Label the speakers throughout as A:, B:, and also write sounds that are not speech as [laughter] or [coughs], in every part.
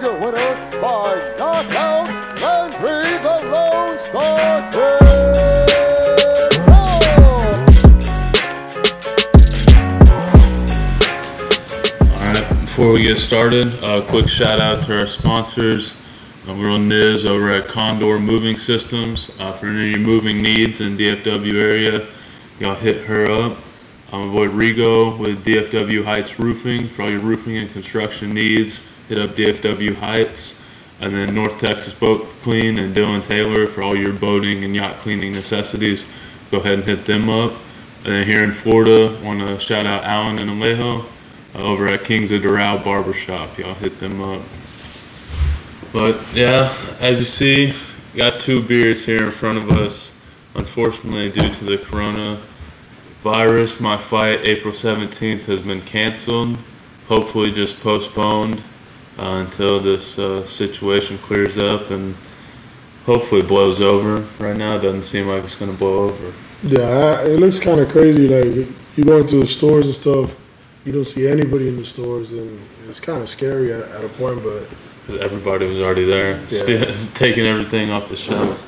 A: going to win it by knockout, Landry the Lone Star Kid.
B: Before we get started, a quick shout out to our sponsors. Uh, we're on Niz over at Condor Moving Systems. Uh, for any of your moving needs in DFW area, y'all hit her up. I'm um, avoid Rigo with DFW Heights Roofing for all your roofing and construction needs. Hit up DFW Heights. And then North Texas Boat Clean and Dylan Taylor for all your boating and yacht cleaning necessities. Go ahead and hit them up. And then here in Florida, want to shout out Alan and Alejo uh, over at Kings of Doral Barbershop. Y'all hit them up. But yeah, as you see, got two beers here in front of us. Unfortunately, due to the corona virus, my fight April 17th has been canceled. Hopefully, just postponed until this uh, situation clears up and hopefully blows over. Right now, it doesn't seem like it's going to blow over.
C: Yeah, I- it looks kind of crazy. Like you go into the stores and stuff, you don't see anybody in the stores, and it's kind of scary at, at a point. But
B: Because everybody was already there, still [laughs] taking everything off the shelves.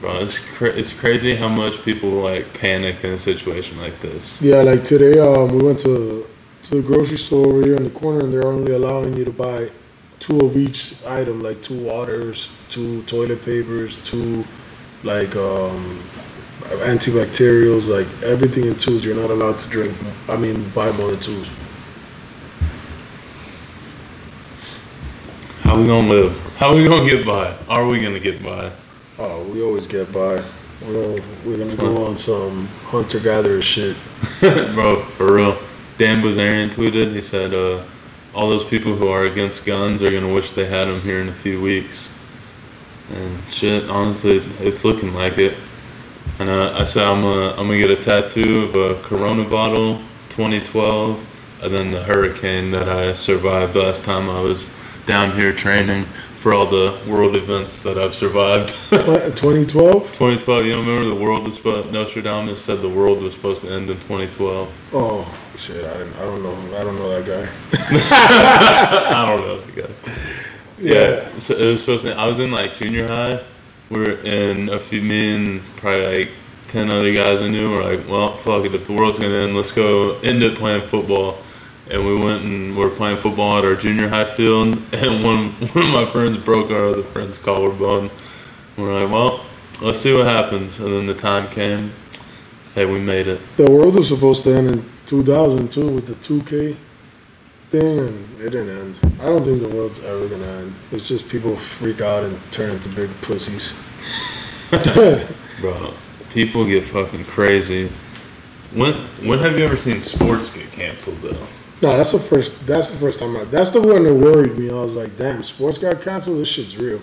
B: Bro, it's cra- it's crazy how much people like panic in a situation like this.
C: yeah, like today, um, we went to to the grocery store over here in the corner, and they're only allowing you to buy two of each item, like two waters, two toilet papers, two like um, antibacterials, like everything in twos. You're not allowed to drink. I mean, buy more than twos.
B: How we gonna live? How we gonna get by? Are we gonna get by?
C: Oh, we always get by. We're gonna, we're gonna go on some hunter gatherer shit. [laughs]
B: Bro, for real. Dan Bilzerian tweeted. He said, uh, "All those people who are against guns are gonna wish they had them here in a few weeks." And shit, honestly, it's looking like it. And uh, I said I'm gonna I'm gonna get a tattoo of a Corona bottle, 2012, and then the hurricane that I survived last time I was down here training for all the world events that I've survived. [laughs]
C: 2012?
B: 2012, you don't remember the world was supposed Nostradamus said the world was supposed to end in 2012.
C: Oh shit! I didn't. I don't know. I don't know that guy. [laughs]
B: I don't know the guy. Yeah, so it was supposed to. I was in like junior high. We're in a few. Me and probably like ten other guys I knew were like, well, fuck it. If the world's gonna end, let's go end up playing football. And we went and we were playing football at our junior high field. [laughs] And one one of my friends broke our other friend's collarbone. We're like, well, let's see what happens. And then the time came. Hey, we made it.
C: The world was supposed to end in 2002 with the 2K thing, and it didn't end. I don't think the world's ever gonna end. It's just people freak out and turn into big pussies. [laughs]
B: Bro, people get fucking crazy. When when have you ever seen sports get canceled though?
C: No, that's the first. That's the first time. I, that's the one that worried me. I was like, "Damn, sports got canceled. This shit's real."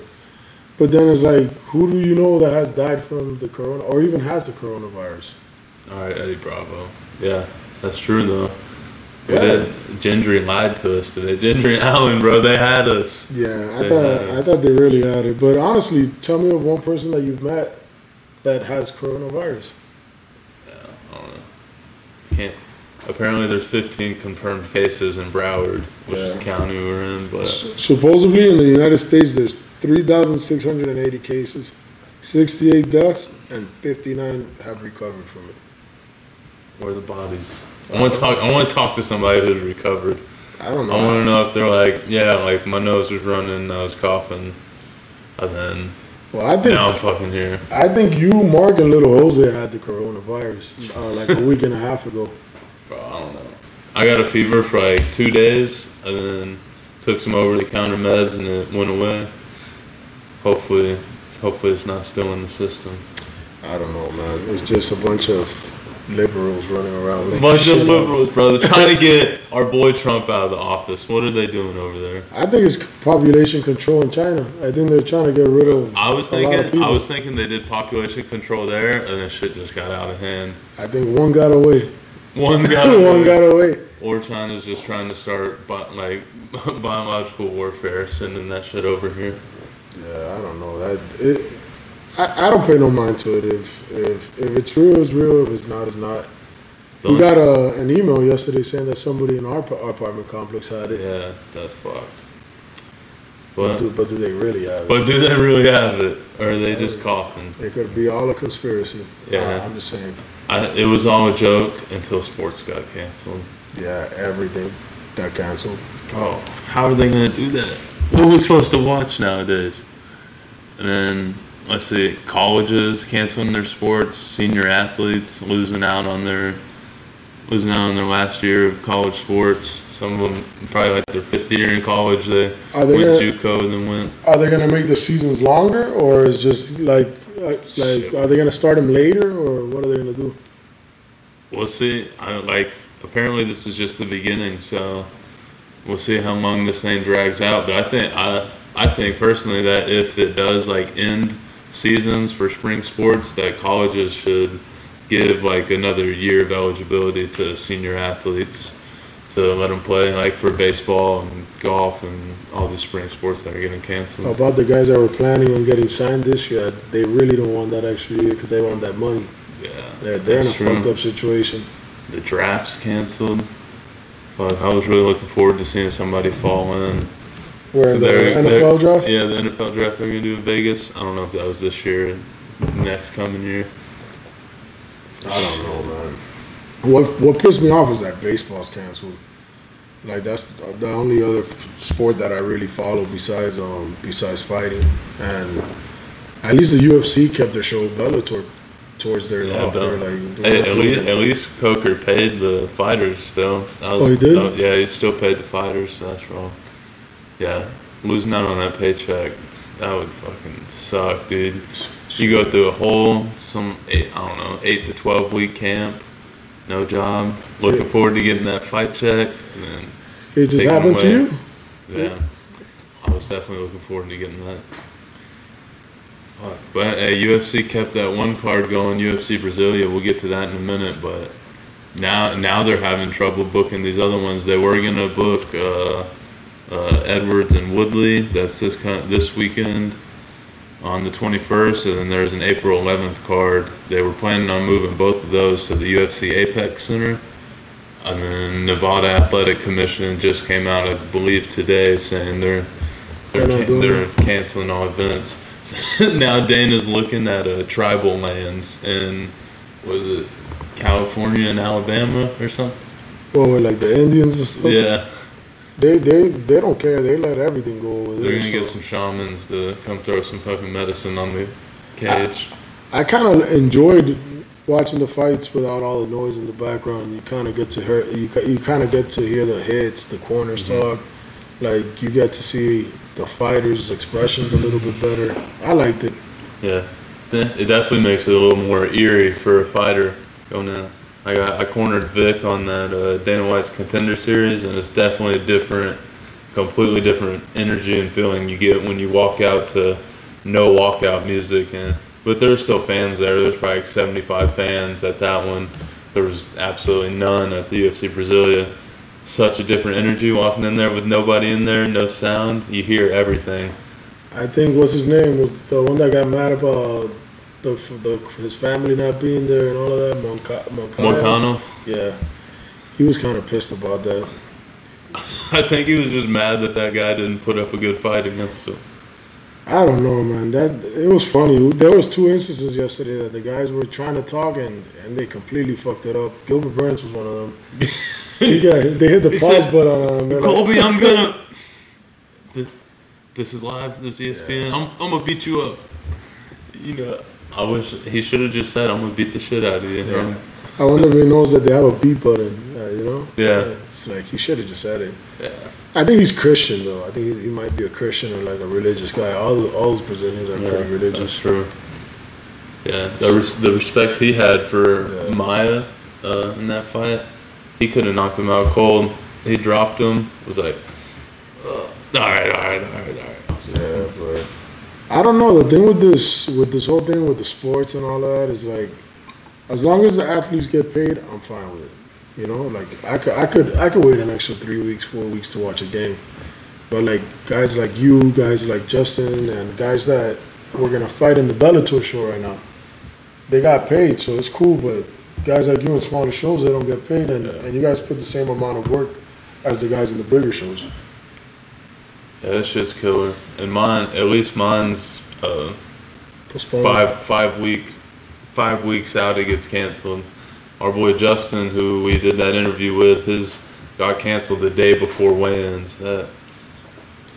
C: But then it's like, who do you know that has died from the corona, or even has the coronavirus?
B: All right, Eddie Bravo. Yeah, that's true though.
C: Yeah.
B: it, Gendry lied to us today. Gendry [laughs] Allen, bro, they had us.
C: Yeah, I
B: They
C: thought I thought they really had it. But honestly, tell me of one person that you've met that has coronavirus.
B: I don't know. Can't. Apparently, there's 15 confirmed cases in Broward, which is the county we're in. But
C: Supposedly in the United States, there's 3,680 cases, 68 deaths, and 59 have recovered from it.
B: Where the bodies? I want to talk. I want to talk to somebody who's recovered.
C: I don't know.
B: I want to know if they're like, yeah, like my nose was running, I was coughing, and then
C: well, I think
B: now I'm fucking here.
C: I think you, Mark, and Little Jose had the coronavirus uh, like a week and a half ago.
B: Bro, I don't know. I got a fever for like two days, and then took some over-the-counter meds, and it went away. Hopefully, hopefully it's not still in the system.
C: I don't know, man. It's just a bunch of liberals running around.
B: Bunch of
C: up.
B: liberals, bro. They're trying to get our boy Trump out of the office. What are they doing over there?
C: I think it's population control in China. I think they're trying to get rid of.
B: I was
C: a lot of
B: thinking, I was thinking they did population control there, and then shit just got out of hand.
C: I think one got away.
B: One got [laughs] away.
C: one got away.
B: Or China's just trying to start bi- like [laughs] biological warfare, sending that shit over here.
C: Yeah, I don't know that. It, I, I don't pay no mind to it. If if if it's real, it's real. If it's not, it's not.
B: Don't-
C: We got a, an email yesterday saying that somebody in our, our apartment complex had it.
B: Yeah, that's fucked. But
C: Do, but do they really have it?
B: but do they really have it, or are they just coughing?
C: it could be all a conspiracy.
B: Yeah.
C: Uh, I'm just saying.
B: I, it was all a joke until sports got canceled.
C: Yeah, everything got canceled.
B: Bro, how are they gonna do that? What are we supposed to watch nowadays? And then let's see, colleges canceling their sports, senior athletes losing out on their losing out on their last year of college sports. Some of them probably like their fifth year in college. They
C: Are they
B: went
C: gonna-
B: JUCO and then went.
C: Are they gonna make the seasons longer, or is just like like, like are they gonna start them later, or what are they gonna do?
B: We'll see. I like. Apparently, this is just the beginning, so we'll see how long this thing drags out. But I think I I think personally that if it does like end seasons for spring sports, that colleges should give like another year of eligibility to senior athletes to let them play, like for baseball and golf and all the spring sports that are getting
C: How
B: canceled.
C: about the guys that were planning on getting signed this year? They really don't want that extra year because they want that money.
B: Yeah,
C: They're they're in a
B: true.
C: fucked up situation.
B: The draft's canceled. Fuck, I was really looking forward to seeing somebody fall in.
C: We're the
B: They're-
C: NFL
B: they're-
C: draft.
B: Yeah, the NFL draft they're gonna do in Vegas. I don't know if that was this year, or next coming year.
C: I don't know, man. What what pissed me off is that baseball's canceled. Like that's the only other sport that I really follow besides um besides fighting, and at least the UFC kept their show Bellator towards their
B: Yeah,
C: off there. Like
B: Hey, at least at least Coker paid the fighters still. Was-
C: Oh, he did?
B: that- yeah, he still paid the fighters. So that's wrong. Yeah, losing out on that paycheck, that would fucking suck, dude. You go through a whole some eight, I don't know eight to twelve week camp, no job, looking forward to getting that fight check, and then
C: it just happened to you.
B: Yeah, I was definitely looking forward to getting that. Fuck. But uh, UFC kept that one card going, UFC Brasilia. We'll get to that in a minute, but now now they're having trouble booking these other ones. They were gonna book uh, uh, Edwards and Woodley. That's this kind this weekend on the 21st, and then there's an April 11th card. They were planning on moving both of those to the UFC Apex Center. And then Nevada Athletic Commission just came out, I believe, today saying they're they're,
C: They're
B: can- they're canceling all events. [laughs] now Dana's looking at uh, tribal lands in was it California and Alabama or something?
C: Well, like the Indians and stuff.
B: Yeah,
C: They they they don't care. They let everything go over there.
B: they're gonna get some shamans to come throw some fucking medicine on the cage.
C: I kind of enjoyed watching the fights without all the noise in the background. You kind of get to hear you you kind of get to hear the hits, the corners mm-hmm. talk. Like you get to see the fighters' expressions a little bit better. I liked it.
B: Yeah, it definitely makes it a little more eerie for a fighter going in. I, I cornered Vic on that uh, Dana White's Contender Series, and it's definitely a different, completely different energy and feeling you get when you walk out to no walkout music. And but there's still fans there. There's probably like 75 fans at that one. There was absolutely none at the UFC Brasilia. Such a different energy walking in there with nobody in there, no sound. You hear everything.
C: I think what's his name was the one that got mad about the, the his family not being there and all of that. Monca- Moncada.
B: Moicano.
C: Yeah, he was kind of pissed about that. [laughs]
B: I think he was just mad that that guy didn't put up a good fight against him.
C: I don't know, man. That it was funny. There was two instances yesterday that the guys were trying to talk and, and they completely fucked it up. Gilbert Burns was one of them. [laughs] he got, they hit the
B: He
C: pause
B: said,
C: button on him. Um, they're like,
B: I'm [laughs] gonna. This, this is live. This is ESPN. I'm, I'm gonna beat you up. You know, I wish he should have just said, "I'm gonna beat the shit out of you."
C: Yeah. I wonder if he knows that they have a beat button. Uh, you know?
B: Yeah.
C: It's like he should have just said it.
B: Yeah.
C: I think he's Christian though. I think he, he might be a Christian or like a religious guy. All the, all those Brazilians are
B: Yeah,
C: pretty
B: That's
C: religious.
B: true. Yeah, the, res- the respect he had for
C: Yeah.
B: Maia uh, in that fight, he could have knocked him out cold. He dropped him. Was like, uh, all right, all right, all right, all right. I'll.
C: Yeah, I don't know. The thing with this, with this whole thing with the sports and all that is like, as long as the athletes get paid, I'm fine with it. You know, like I could, I could, I could wait an extra three weeks, four weeks to watch a game. But like guys like you, guys like Justin, and guys that we're gonna fight in the Bellator show right now, they got paid, so it's cool. But guys like you in smaller shows, they don't get paid, and, and you guys put the same amount of work as the guys in the bigger shows.
B: Yeah, that shit's killer. And mine, at least mine's uh, five five week five weeks out. It gets canceled. Our boy Justin, who we did that interview with, his got canceled the day before weigh-ins. That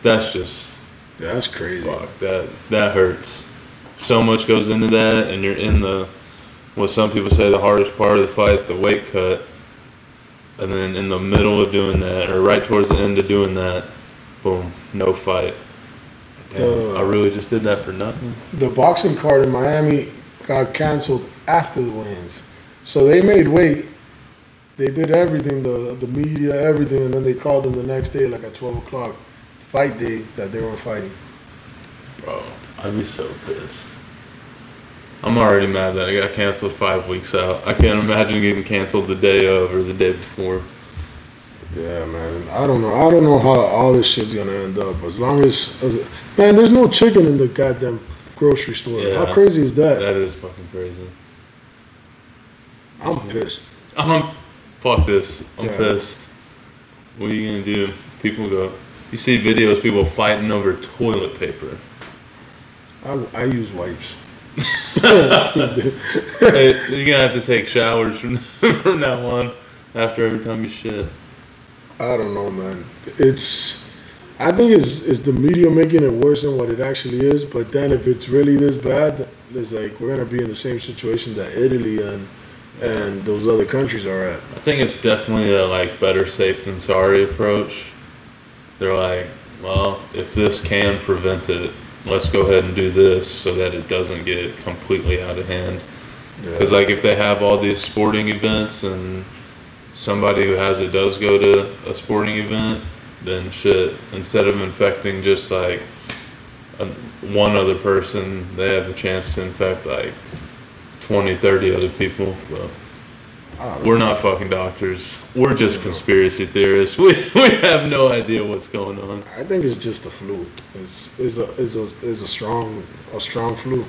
B: that's just
C: that's crazy.
B: fuck. That that hurts. So much goes into that, and you're in the what some people say the hardest part of the fight, the weight cut, and then in the middle of doing that, or right towards the end of doing that, boom, no fight. Damn,
C: Uh,
B: I really just did that for nothing.
C: The boxing card in Miami got canceled after the wins, so they made weight. They did everything, the the media, everything, and then they called them the next day, like at twelve o'clock, fight day that they weren't fighting.
B: Bro, I'd be so pissed. I'm already mad that I got canceled five weeks out. I can't imagine getting canceled the day of or the day before.
C: Yeah, man. I don't know. I don't know how all this shit's gonna end up. As long as, as man, there's no chicken in the goddamn grocery store.
B: Yeah.
C: How crazy is that?
B: That is fucking crazy.
C: I'm pissed.
B: I'm fuck this. I'm
C: Yeah.
B: pissed. What are you gonna do? People go. You see videos people fighting over toilet paper.
C: I, I use wipes. [laughs]
B: Hey, You're gonna have to take showers from [laughs] from now on. After every time you shit.
C: I don't know, man. It's. I think it's, it's the media making it worse than what it actually is. But then, if it's really this bad, it's like we're gonna be in the same situation that Italy and and those other countries are at.
B: I think it's definitely a like better safe than sorry approach. They're like, well, if this can prevent it, let's go ahead and do this so that it doesn't get completely out of hand. Because like if they have all these sporting events and somebody who has it does go to a sporting event, then shit. Instead of infecting just like a, one other person, they have the chance to infect like 20, 30 other people. We're not fucking doctors. We're just conspiracy theorists. [laughs] We, we have no idea what's going on.
C: I think it's just a flu. It's is a is a is a strong a strong flu.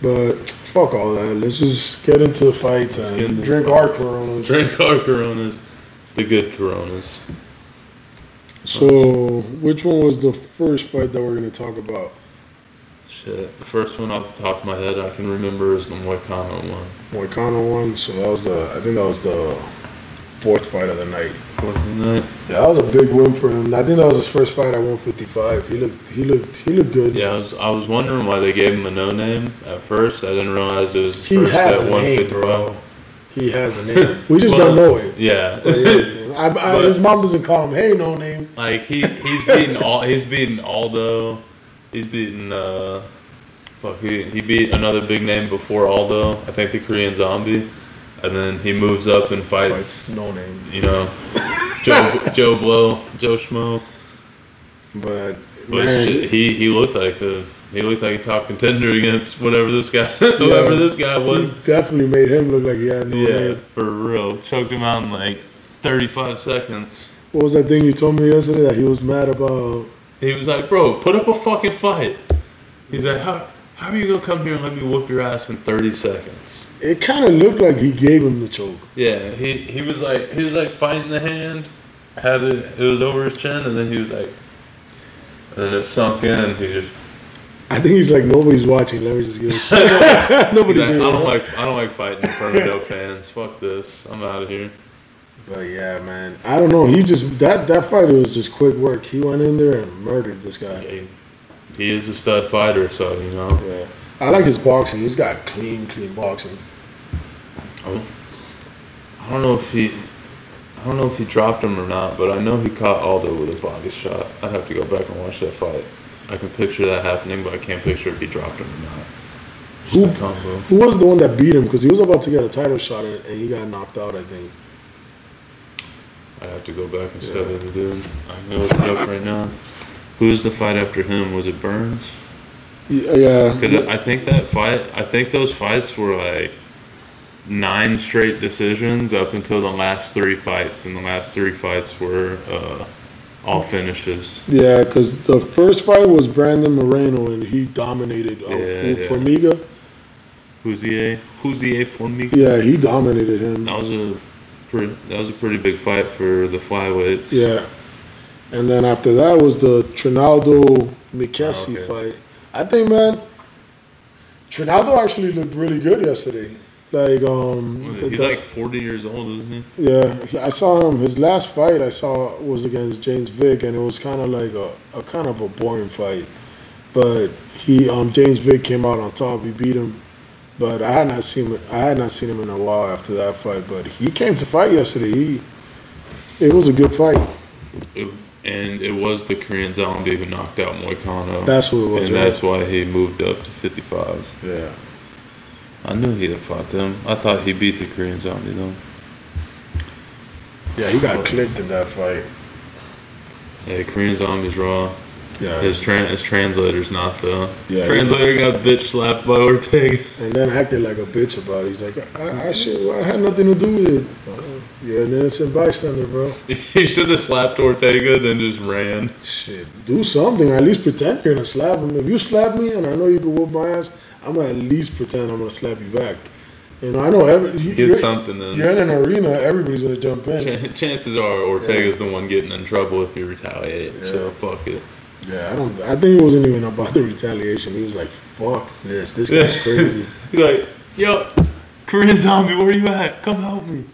C: But fuck all that. Let's just get into the fights
B: Let's
C: and drink our. Coronas.
B: Drink our Coronas, the good Coronas.
C: So, which one was the first fight that we're gonna talk about?
B: Shit. The first one off the top of my head I can remember is the Moicano one.
C: Moicano one. So that was the I think that was the fourth fight of the night.
B: Fourth of the night.
C: Yeah, that was a big win for him. I think that was his first fight at 155. He looked he looked he looked good.
B: Yeah, I was, I was wondering why they gave him a no name at first. I didn't realize it was his
C: He
B: first
C: has
B: at
C: a name, bro. He has a name. We just
B: Well,
C: don't know it.
B: Yeah.
C: Yeah, I, I,
B: But-
C: his mom doesn't call him. Hey, no name.
B: Like he he's beaten all he's beaten Aldo, he's beaten uh, fuck he he beat another big name before Aldo. I think the Korean Zombie, and then he moves up and fights.
C: no name.
B: You know, Joe [laughs] Joe Blow Joe Schmo.
C: But, man,
B: he he looked like a he looked like a top contender against whatever this guy [laughs] whoever this guy was.
C: he definitely made him look like he had no
B: Yeah,
C: name.
B: for real. Choked him out in like 35 seconds.
C: What was that thing you told me yesterday that he was mad about?
B: He was like, bro, put up a fucking fight. He's like, how, how are you going to come here and let me whoop your ass in 30 seconds?
C: It kind of looked like he gave him the choke.
B: Yeah, he, he was like, he was like fighting the hand, had it, it was over his chin, and then he was like, and then it sunk in, he just,
C: I think he's like nobody's watching. Let me just get [laughs] [laughs]
B: he's
C: it. nobody's
B: like, I don't like, I don't like fighting in front of no fans. Fuck this. I'm out of here.
C: But yeah, man, I don't know. He just that that fight was just quick work. He went in there and murdered this guy.
B: He, he is a stud fighter, so, you know.
C: Yeah, I like his boxing. He's got clean, clean boxing.
B: Oh. I don't know if he, I don't know if he dropped him or not, but I know he caught Aldo with a body shot. I'd have to go back and watch that fight. I can picture that happening, but I can't picture if he dropped him or not.
C: Who-
B: combo.
C: Who was the one that beat him? Because he was about to get a title shot and, he got knocked out. I think.
B: I'd have to go back and study the dude. I can look it up right now. Who's the fight after him? Was it Burns?
C: Yeah,
B: Because
C: yeah.
B: I think that fight, I think those fights were like nine straight decisions up until the last three fights, and the last three fights were uh, all finishes.
C: Yeah, because the first fight was Brandon Moreno and he dominated uh,
B: Yeah.
C: Formiga.
B: Jussier, Hoosier for me.
C: Yeah, he dominated him.
B: That was a pretty, that was a pretty big fight for the flyweights.
C: Yeah, And then after that was the Trinaldo Makdessi
B: Oh, okay.
C: fight. I think, man, Trinaldo actually looked really good yesterday. Like, um,
B: He's
C: the-
B: like 40 years old, isn't he?
C: yeah, I saw him. His last fight I saw was against James Vick, and it was kind of like a, a kind of a boring fight. But he, um, James Vick came out on top. He beat him, but I had not seen him. I had not seen him in a while after that fight. But he came to fight yesterday. He, it was a good fight.
B: It- and it was the Korean zombie who knocked out Moicano.
C: That's who it was.
B: and
C: right?
B: that's why he moved up to 55.
C: yeah.
B: I knew he'd have fought them. I thought he beat the Korean zombie though.
C: Yeah, he got clipped in that fight.
B: Yeah, Korean zombie's raw.
C: Yeah.
B: His tran his translator's not though. His
C: Yeah,
B: translator got bitch slapped by Ortega.
C: and then acted like a bitch about it. He's like, I, I should, I had nothing to do with it. Uh, You're an innocent bystander, bro. [laughs]
B: he should have slapped Ortega, then just ran.
C: Shit, do something. At least pretend you're gonna slap him. If you slap me and I know you can whoop my ass, I'm gonna at least pretend I'm gonna slap you back. You know, I know every you,
B: Get something in.
C: you're in an arena. Everybody's gonna jump in.
B: Ch- Chances are Ortega's the one getting in trouble if you retaliate. So fuck it.
C: Yeah, I don't. I think it wasn't even about the retaliation. He was like, "Fuck this. This guy's [laughs] crazy."
B: He's like, yo, Korean zombie, where you at? Come help me.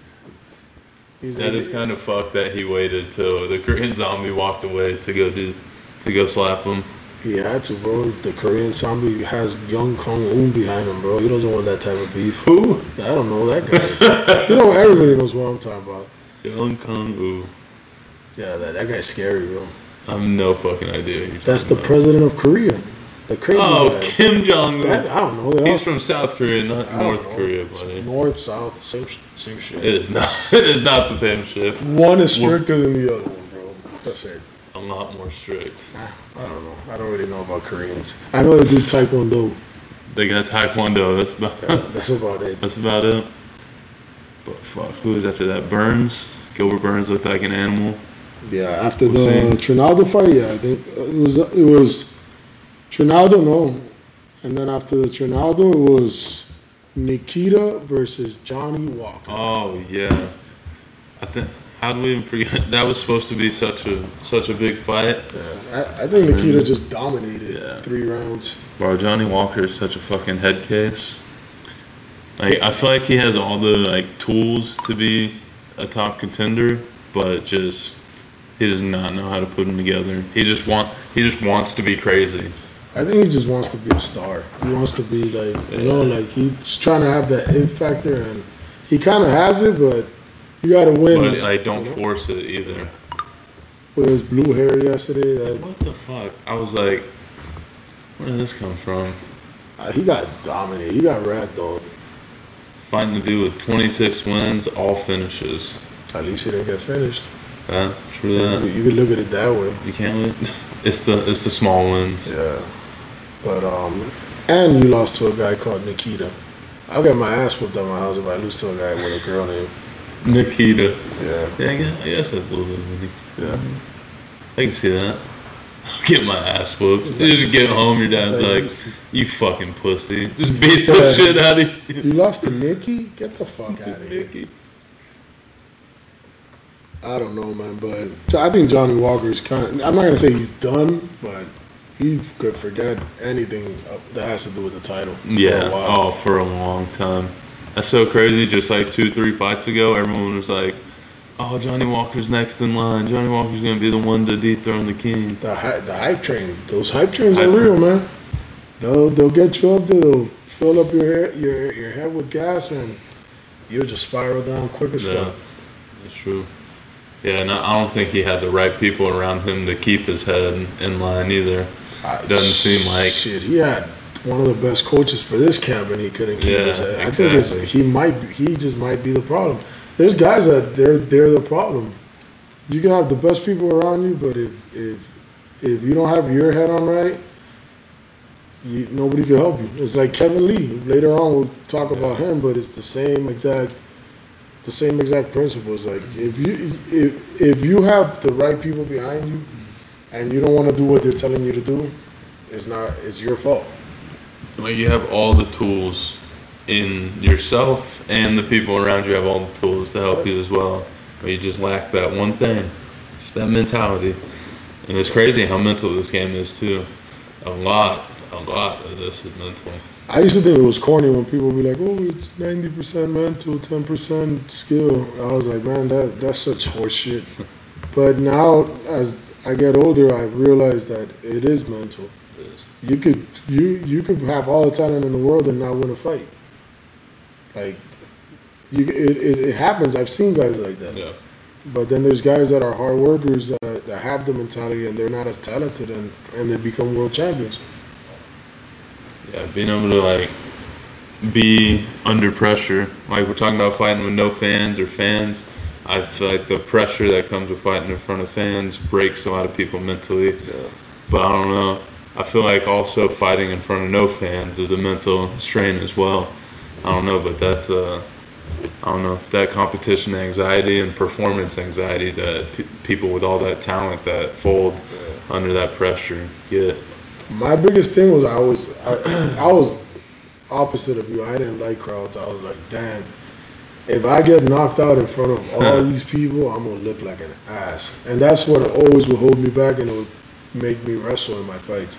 C: He's
B: That
C: like,
B: is kind of fucked that he waited till the Korean zombie walked away to go do, to go slap him.
C: He had to, bro. The Korean zombie has Young Kong Un behind him, bro. He doesn't want that type of beef.
B: Who?
C: I don't know that guy. you know, everybody knows what I'm talking about. [laughs]
B: Young Kong Ooh.
C: Yeah, that, that guy's scary, bro.
B: I have no fucking idea.
C: That's the
B: about.
C: president of Korea. The crazy
B: Oh,
C: guy.
B: Kim Jong Un.
C: I don't know. All,
B: He's from South Korea, not North
C: know.
B: Korea,
C: It's
B: buddy.
C: North, south, same, same shit.
B: It is not. [laughs] It is not the same shit.
C: One is stricter than the other one, bro. That's it.
B: A lot more strict.
C: I don't know. I don't really know about Koreans. I know they do Taekwondo.
B: They got Taekwondo. That's about.
C: That's, that's about it.
B: That's about it. But fuck, who was after that? Burns. Gilbert Burns looked like an animal.
C: Yeah, after the
B: We'll.
C: Trinaldo fight, yeah, I think uh, it was it was Trinaldo, no, and then after the Trinaldo, it was Nikita versus Johnny Walker.
B: Oh yeah, I think. How do we even forget [laughs] that was supposed to be such a such a big fight?
C: I, I think Nikita just dominated
B: Yeah.
C: three rounds.
B: Bro, Johnny Walker is such a fucking head case. Like I feel like he has all the like tools to be a top contender, but just he does not know how to put them together. He just want he just wants to be crazy.
C: I think he just wants to be a star. He wants to be like you know, like he's trying to have that it factor, and he kind of has it, but you got to win.
B: But like don't
C: you know?
B: force it either.
C: With his blue hair yesterday, that
B: What the fuck? I was like, where did this come from?
C: uh, he got dominated. He got ragdolled.
B: Fighting to do with 26 wins, all finishes.
C: At least he didn't get finished.
B: Uh, true
C: You,
B: that.
C: you could look at it that way.
B: You can't. [laughs] It's the it's the small ones.
C: Yeah. But um, and you lost to a guy called Nikita. I'll get my ass whooped at my house if I lose to a guy with a girl name.
B: Nikita.
C: Yeah.
B: Yeah, I guess, I guess that's a little bit of a
C: Yeah.
B: I can see that. [laughs] Get my ass whooped. You just get home, your dad's like, "You fucking pussy." Just beat
C: some
B: shit out of you.
C: You lost to Nikki? Get the fuck out of here.
B: Mickey.
C: I don't know, man, but I think Johnny Walker is kind of. I'm not gonna say he's done, but he could forget anything that has to do with the title. for a
B: Yeah.
C: while.
B: Oh, for a long time. That's so crazy. Just like two, three fights ago, everyone was like, "Oh, Johnny Walker's next in line. Johnny Walker's gonna be the one to dethrone the king."
C: The hy- the hype train. Those hype trains are real,
B: train.
C: man. They'll they'll get you up there. They'll fill up your hair, your your head with gas, and you'll just spiral down quick as
B: Yeah,
C: fuck.
B: that's true. Yeah, and I don't think he had the right people around him to keep his head in line either.
C: I-
B: Doesn't seem like-
C: shit. He had one of the best coaches for this camp, and he couldn't keep
B: Yeah,
C: his head. I think it's, he might be, he just might be the problem. There's guys that they're they're the problem. You can have the best people around you, but if if if you don't have your head on right, you, nobody can help you. It's like Kevin Lee. Later on, we'll talk about him, but it's the same exact the same exact principles. Like if you if if you have the right people behind you, and you don't want to do what they're telling you to do, it's not it's your fault.
B: Like you have all the tools in yourself, and the people around you have all the tools to help you as well. But you just lack that one thing, just that mentality. And it's crazy how mental this game is too. A lot, a lot of this is mental.
C: I used to think it was corny when people would be like, "Oh, it's ninety percent mental, ten percent skill." I was like, "Man, that that's such horseshit." but now, as I get older, I realize that it is mental.
B: It is.
C: You could you you could have all the talent in the world and not win a fight. Like, you it, it, it happens. I've seen guys like that.
B: Yeah.
C: But then there's guys that are hard workers that, that have the mentality and they're not as talented and, and they become world champions.
B: Yeah, being able to like be under pressure, like we're talking about fighting with no fans or fans. I feel like the pressure that comes with fighting in front of fans breaks a lot of people mentally. Yeah. But I don't know. I feel like also fighting in front of no fans is a mental strain as well. I don't know, but that's a, I don't know, that competition anxiety and performance anxiety that pe- people with all that talent that fold under that pressure get.
C: My biggest thing was I was I, [clears throat] I was opposite of you. I didn't like crowds. I was like, damn, if I get knocked out in front of [laughs] all these people, I'm gonna look like an ass. And that's what always would hold me back and it would make me wrestle in my fights.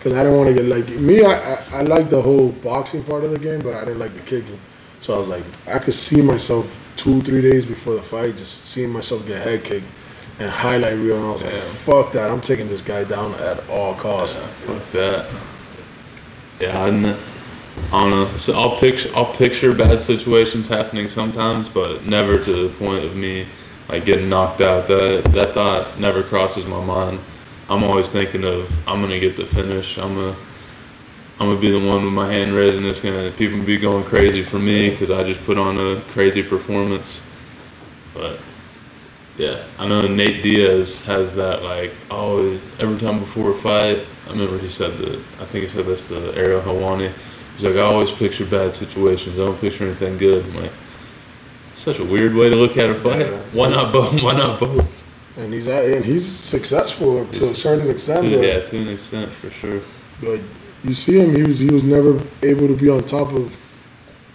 C: Cause I didn't want to get like me. I, I I like the whole boxing part of the game, but I didn't like the kicking. So I was like, I could see myself two, three days before the fight, just seeing myself get head kicked and highlight reel. And I was like, fuck that. I'm taking this guy down at all costs.
B: Fuck that. Yeah, and I don't know. So I'll picture I'll picture bad situations happening sometimes, but never to the point of me like getting knocked out. That that thought never crosses my mind. I'm always thinking of I'm gonna get the finish. I'm gonna I'm gonna be the one with my hand raised, and it's gonna people be going crazy for me because I just put on a crazy performance. But yeah, I know Nate Diaz has that like oh every time before a fight. I remember he said that I think he said this to Ariel Helwani. He's like I always picture bad situations. I don't picture anything good. I'm like such a weird way to look at a fight.
C: Yeah.
B: Why not both? Why not both?
C: And he's and he's successful to a certain extent.
B: To, yeah, to an extent for sure.
C: But you see him, he was he was never able to be on top of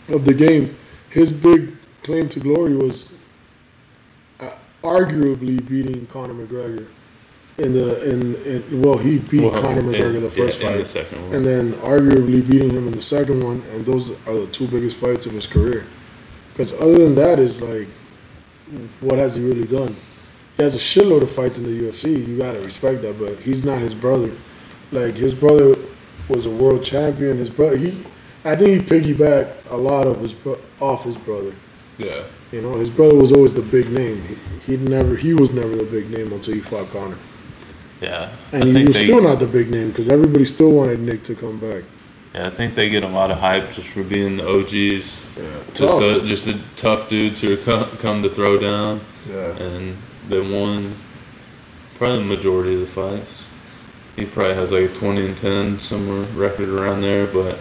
C: of the game. His big claim to glory was arguably beating Conor McGregor in the in, in well he beat
B: Well,
C: Conor
B: in-
C: McGregor the first
B: yeah,
C: fight,
B: in the second one.
C: and then arguably beating him in the second one, and those are the two biggest fights of his career. Because other than that, is like, what has he really done? He has a shitload of fights in the UFC. You gotta respect that, but he's not his brother. Like his brother was a world champion. His brother, he, I think he piggybacked a lot of his off his brother.
B: Yeah.
C: You know, his brother was always the big name. He, he never, he was never the big name until he fought Conor,
B: Yeah.
C: and
B: I
C: he was
B: they,
C: still not the big name because everybody still wanted Nick to come back.
B: Yeah, I think they get a lot of hype just for being the OGs.
C: Yeah,
B: Just
C: oh.
B: a, just a tough dude to co- come to throw down,
C: yeah.
B: and they won probably the majority of the fights. He probably has like a 20 and 10 somewhere record around there, but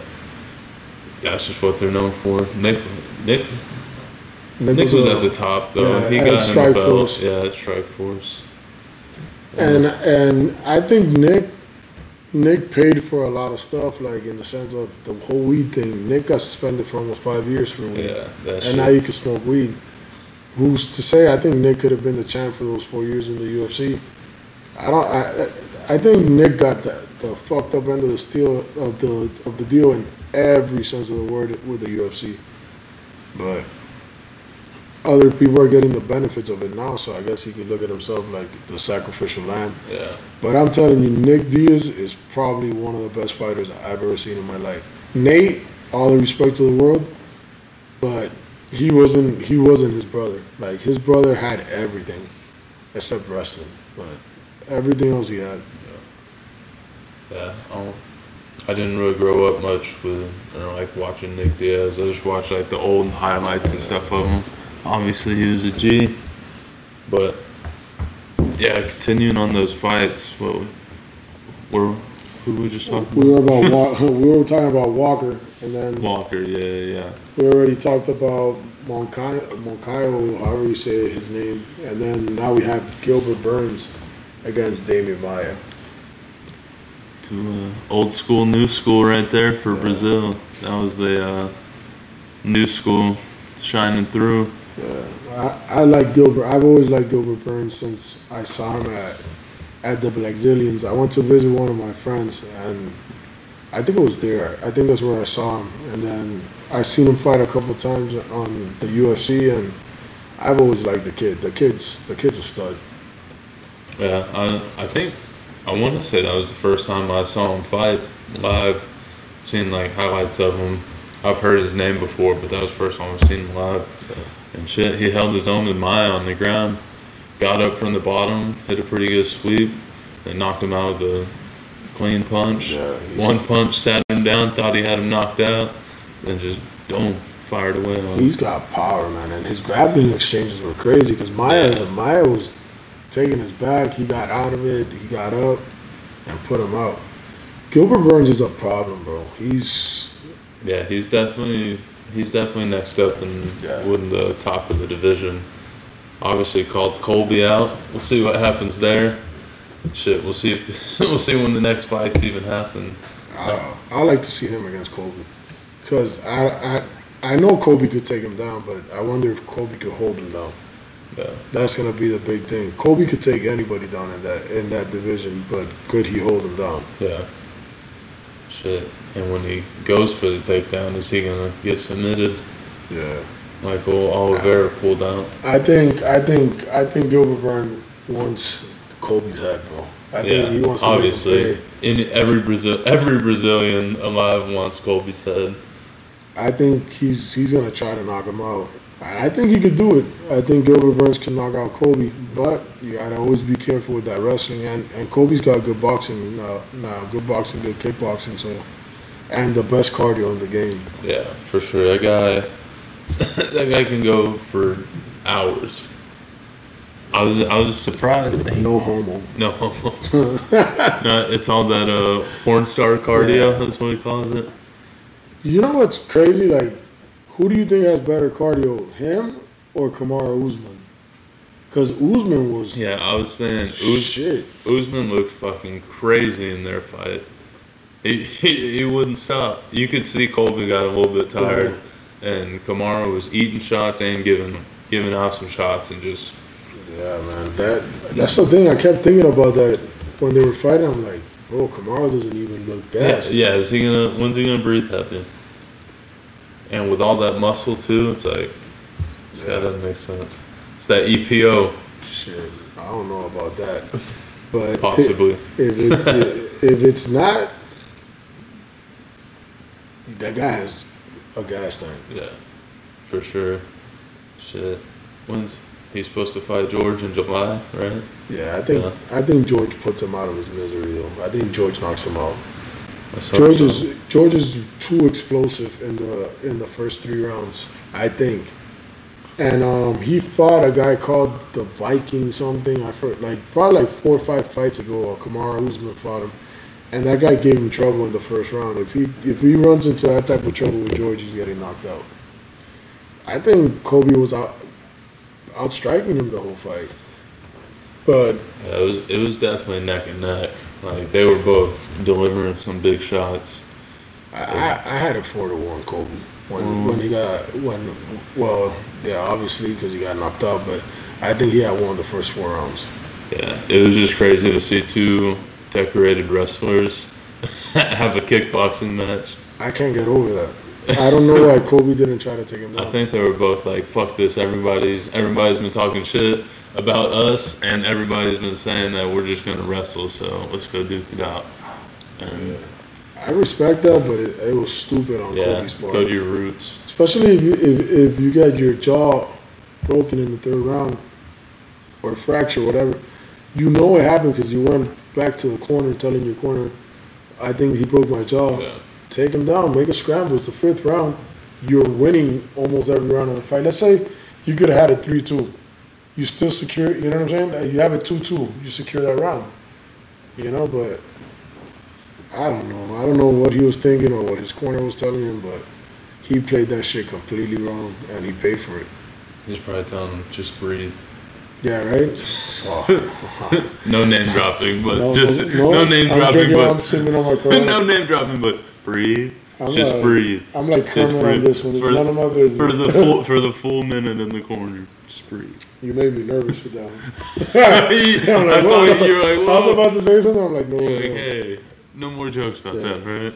B: that's just what they're known for. Nick Nick Nick was
C: a-
B: at the top though.
C: yeah,
B: he
C: at
B: got
C: Strike
B: a belt.
C: Force.
B: Yeah, at Strike Force.
C: And and I think Nick Nick paid for a lot of stuff, like in the sense of the whole weed thing. Nick got suspended for almost five years for weed,
B: Yeah, that
C: and
B: shit.
C: now you can smoke weed. Who's to say? I think Nick could have been the champ for those four years in the UFC. I don't. I I think Nick got the, the fucked up end of the steel of the of the deal in every sense of the word with the UFC. But other people are getting the benefits of it now, so I guess he could look at himself like the sacrificial lamb.
B: yeah.
C: But I'm telling you, Nick Diaz is probably one of the best fighters I've ever seen in my life. Nate, all the respect to the world, but he wasn't he wasn't his brother. Like his brother had everything except wrestling, but everything else he had.
B: Yeah, I, don't, I didn't really grow up much with you know, like watching Nick Diaz. I just watched like the old highlights and stuff of him. Obviously, he was a G, but yeah, continuing on those fights. What were who were we just talking
C: We were about Wa- [laughs] we were talking about Walker, and then?
B: Walker, yeah, yeah,
C: we already talked about Moncayo, Moncayo, however you say his name, and then now we have Gilbert Burns against Demian Maia.
B: to uh, old school, new school right there for Brazil. That was the uh, new school shining through.
C: I, I like Gilbert. I've always liked Gilbert Burns since I saw him at at the Blackzilians. I went to visit one of my friends, and I think it was there. I think that's where I saw him, and then I seen him fight a couple times on the UFC, and I've always liked the kid. The kid's the kid's a stud.
B: Yeah, I I think I want to say that was the first time I saw him fight live. Seen like highlights of him. I've heard his name before, but that was the first time I've seen him live. And shit, he held his own with Maia on the ground. Got up from the bottom, hit a pretty good sweep, and knocked him out with a clean punch.
C: Yeah,
B: One punch sat him down, thought he had him knocked out, then just boom, fired away on him.
C: He's got power, man, and his grappling exchanges were crazy because Maia
B: Yeah.
C: Maia was taking his back. He got out of it. He got up and put him out. Gilbert Burns is a problem, bro. He's
B: Yeah, he's definitely he's definitely next up and
C: Yeah.
B: winning the top of the division. Obviously called Colby out. We'll see what happens there. Shit, we'll see if [laughs] we'll see when the next fights even happen.
C: I, I like to see him against Colby because I, I I know Colby could take him down, but I wonder if Colby could hold him down.
B: Yeah,
C: That's gonna be the big thing. Colby could take anybody down in that in that division, but could he hold him down?
B: yeah. Shit, and when he goes for the takedown, is he gonna get submitted?
C: Yeah.
B: Michael Oliveira pulled out.
C: I think I think I think Gilbert Burns wants Colby's head, bro. I
B: Yeah,
C: think he wants to
B: obviously,
C: pay.
B: in every Brazil, every Brazilian alive wants Colby's head.
C: I think he's he's gonna try to knock him out. I I think he could do it. I think Gilbert Burns can knock out Colby, but you gotta always be careful with that wrestling. And and Colby's got good boxing now, now good boxing, good kickboxing, so and the best cardio in the game.
B: Yeah, for sure. That guy, [coughs] that guy can go for hours. I was I was surprised.
C: No homo.
B: No, [laughs] no, it's all that uh, porn star cardio.
C: Yeah.
B: That's what he calls it.
C: You know what's crazy? Like, who do you think has better cardio, him or Kamaru Usman? Because Usman was
B: Yeah, I was saying Uz,
C: shit.
B: Usman looked fucking crazy in their fight. He, he he wouldn't stop. You could see Colby got a little bit tired, and Kamaru was eating shots and giving giving out some shots and just
C: Yeah, man. That that's the thing. I kept thinking about that when they were fighting. I'm like, bro, Kamaru doesn't even look
B: Yeah, yeah. Is he gonna? When's he gonna breathe heavy? And with all that muscle too, it's like, yeah, that doesn't make sense. It's that EPO
C: Shit, I don't know about that, [laughs] but
B: possibly.
C: if it's [laughs] if it's not, that guy has a gas tank.
B: Yeah, for sure. Shit. When's he's supposed to fight George in July, right?
C: Yeah, I think
B: Yeah.
C: I think George puts him out of his misery. Though. I think George knocks him out.
B: Let's
C: George
B: so.
C: is George is too explosive in the in the first three rounds, I think. And um, he fought a guy called the Viking something. I heard like probably like four or five fights ago. Kamaru Usman fought him, and that guy gave him trouble in the first round. If he if he runs into that type of trouble with George, he's getting knocked out. I think Colby was out outstriking him the whole fight, but
B: Yeah, it was it was definitely neck and neck. Like they were both delivering some big shots.
C: I, I, I had it four to one Colby when mm-hmm. when he got when well yeah obviously because he got knocked out but I think he had won the first four rounds.
B: Yeah, it was just crazy to see two decorated wrestlers [laughs] have a kickboxing match.
C: I can't get over that. I don't know why Colby didn't try to take him down.
B: I think they were both like, "Fuck this!" Everybody's everybody's been talking shit about us, and everybody's been saying that we're just gonna wrestle. So let's go duke it out. And
C: I respect that, but it, it was stupid on
B: yeah,
C: Colby's part.
B: go to your roots.
C: Especially if you if, if you got your jaw broken in the third round or fracture, whatever. You know it happened because you went back to the corner telling your corner, I think he broke my jaw.
B: Yeah.
C: Take him down, make a scramble. It's the fifth round. You're winning almost every round of the fight. Let's say you could have had it 3 2. You still secure, you know what I'm saying? Uh, you have it 2 2. You secure that round. You know, but I don't know. I don't know what he was thinking or what his corner was telling him, but he played that shit completely wrong and he paid for it.
B: He's probably telling him, just breathe.
C: Yeah, right? Oh, [laughs]
B: No name dropping, but
C: no,
B: just
C: no,
B: no, name
C: I'm
B: dropping,
C: I'm
B: but
C: sipping on my [laughs] Corona.
B: no name dropping, but breathe.
C: I'm
B: Just
C: like,
B: breathe.
C: I'm like Kermit on this one. It's
B: For-
C: none of my business.
B: For the full [laughs] for the full minute in the corner. Just breathe.
C: you made me nervous with that [laughs] one. I'm [laughs]
B: I saw you. You're like,
C: I was about to say something. I'm like, no,
B: You're
C: no,
B: like,
C: no.
B: hey, no more jokes about
C: Yeah.
B: that, right?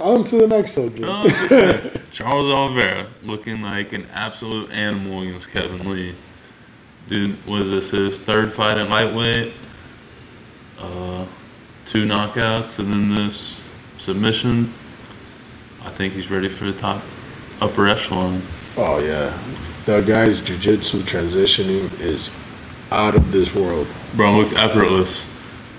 C: On to the next subject.
B: Okay. Charles Oliveira looking like an absolute animal against Kevin Lee. Dude, was this his third fight at lightweight? Uh, two knockouts and then this submission. I think he's ready for the top upper echelon.
C: Oh yeah, the guy's jujitsu transitioning is out of this world.
B: Bro, looked effortless.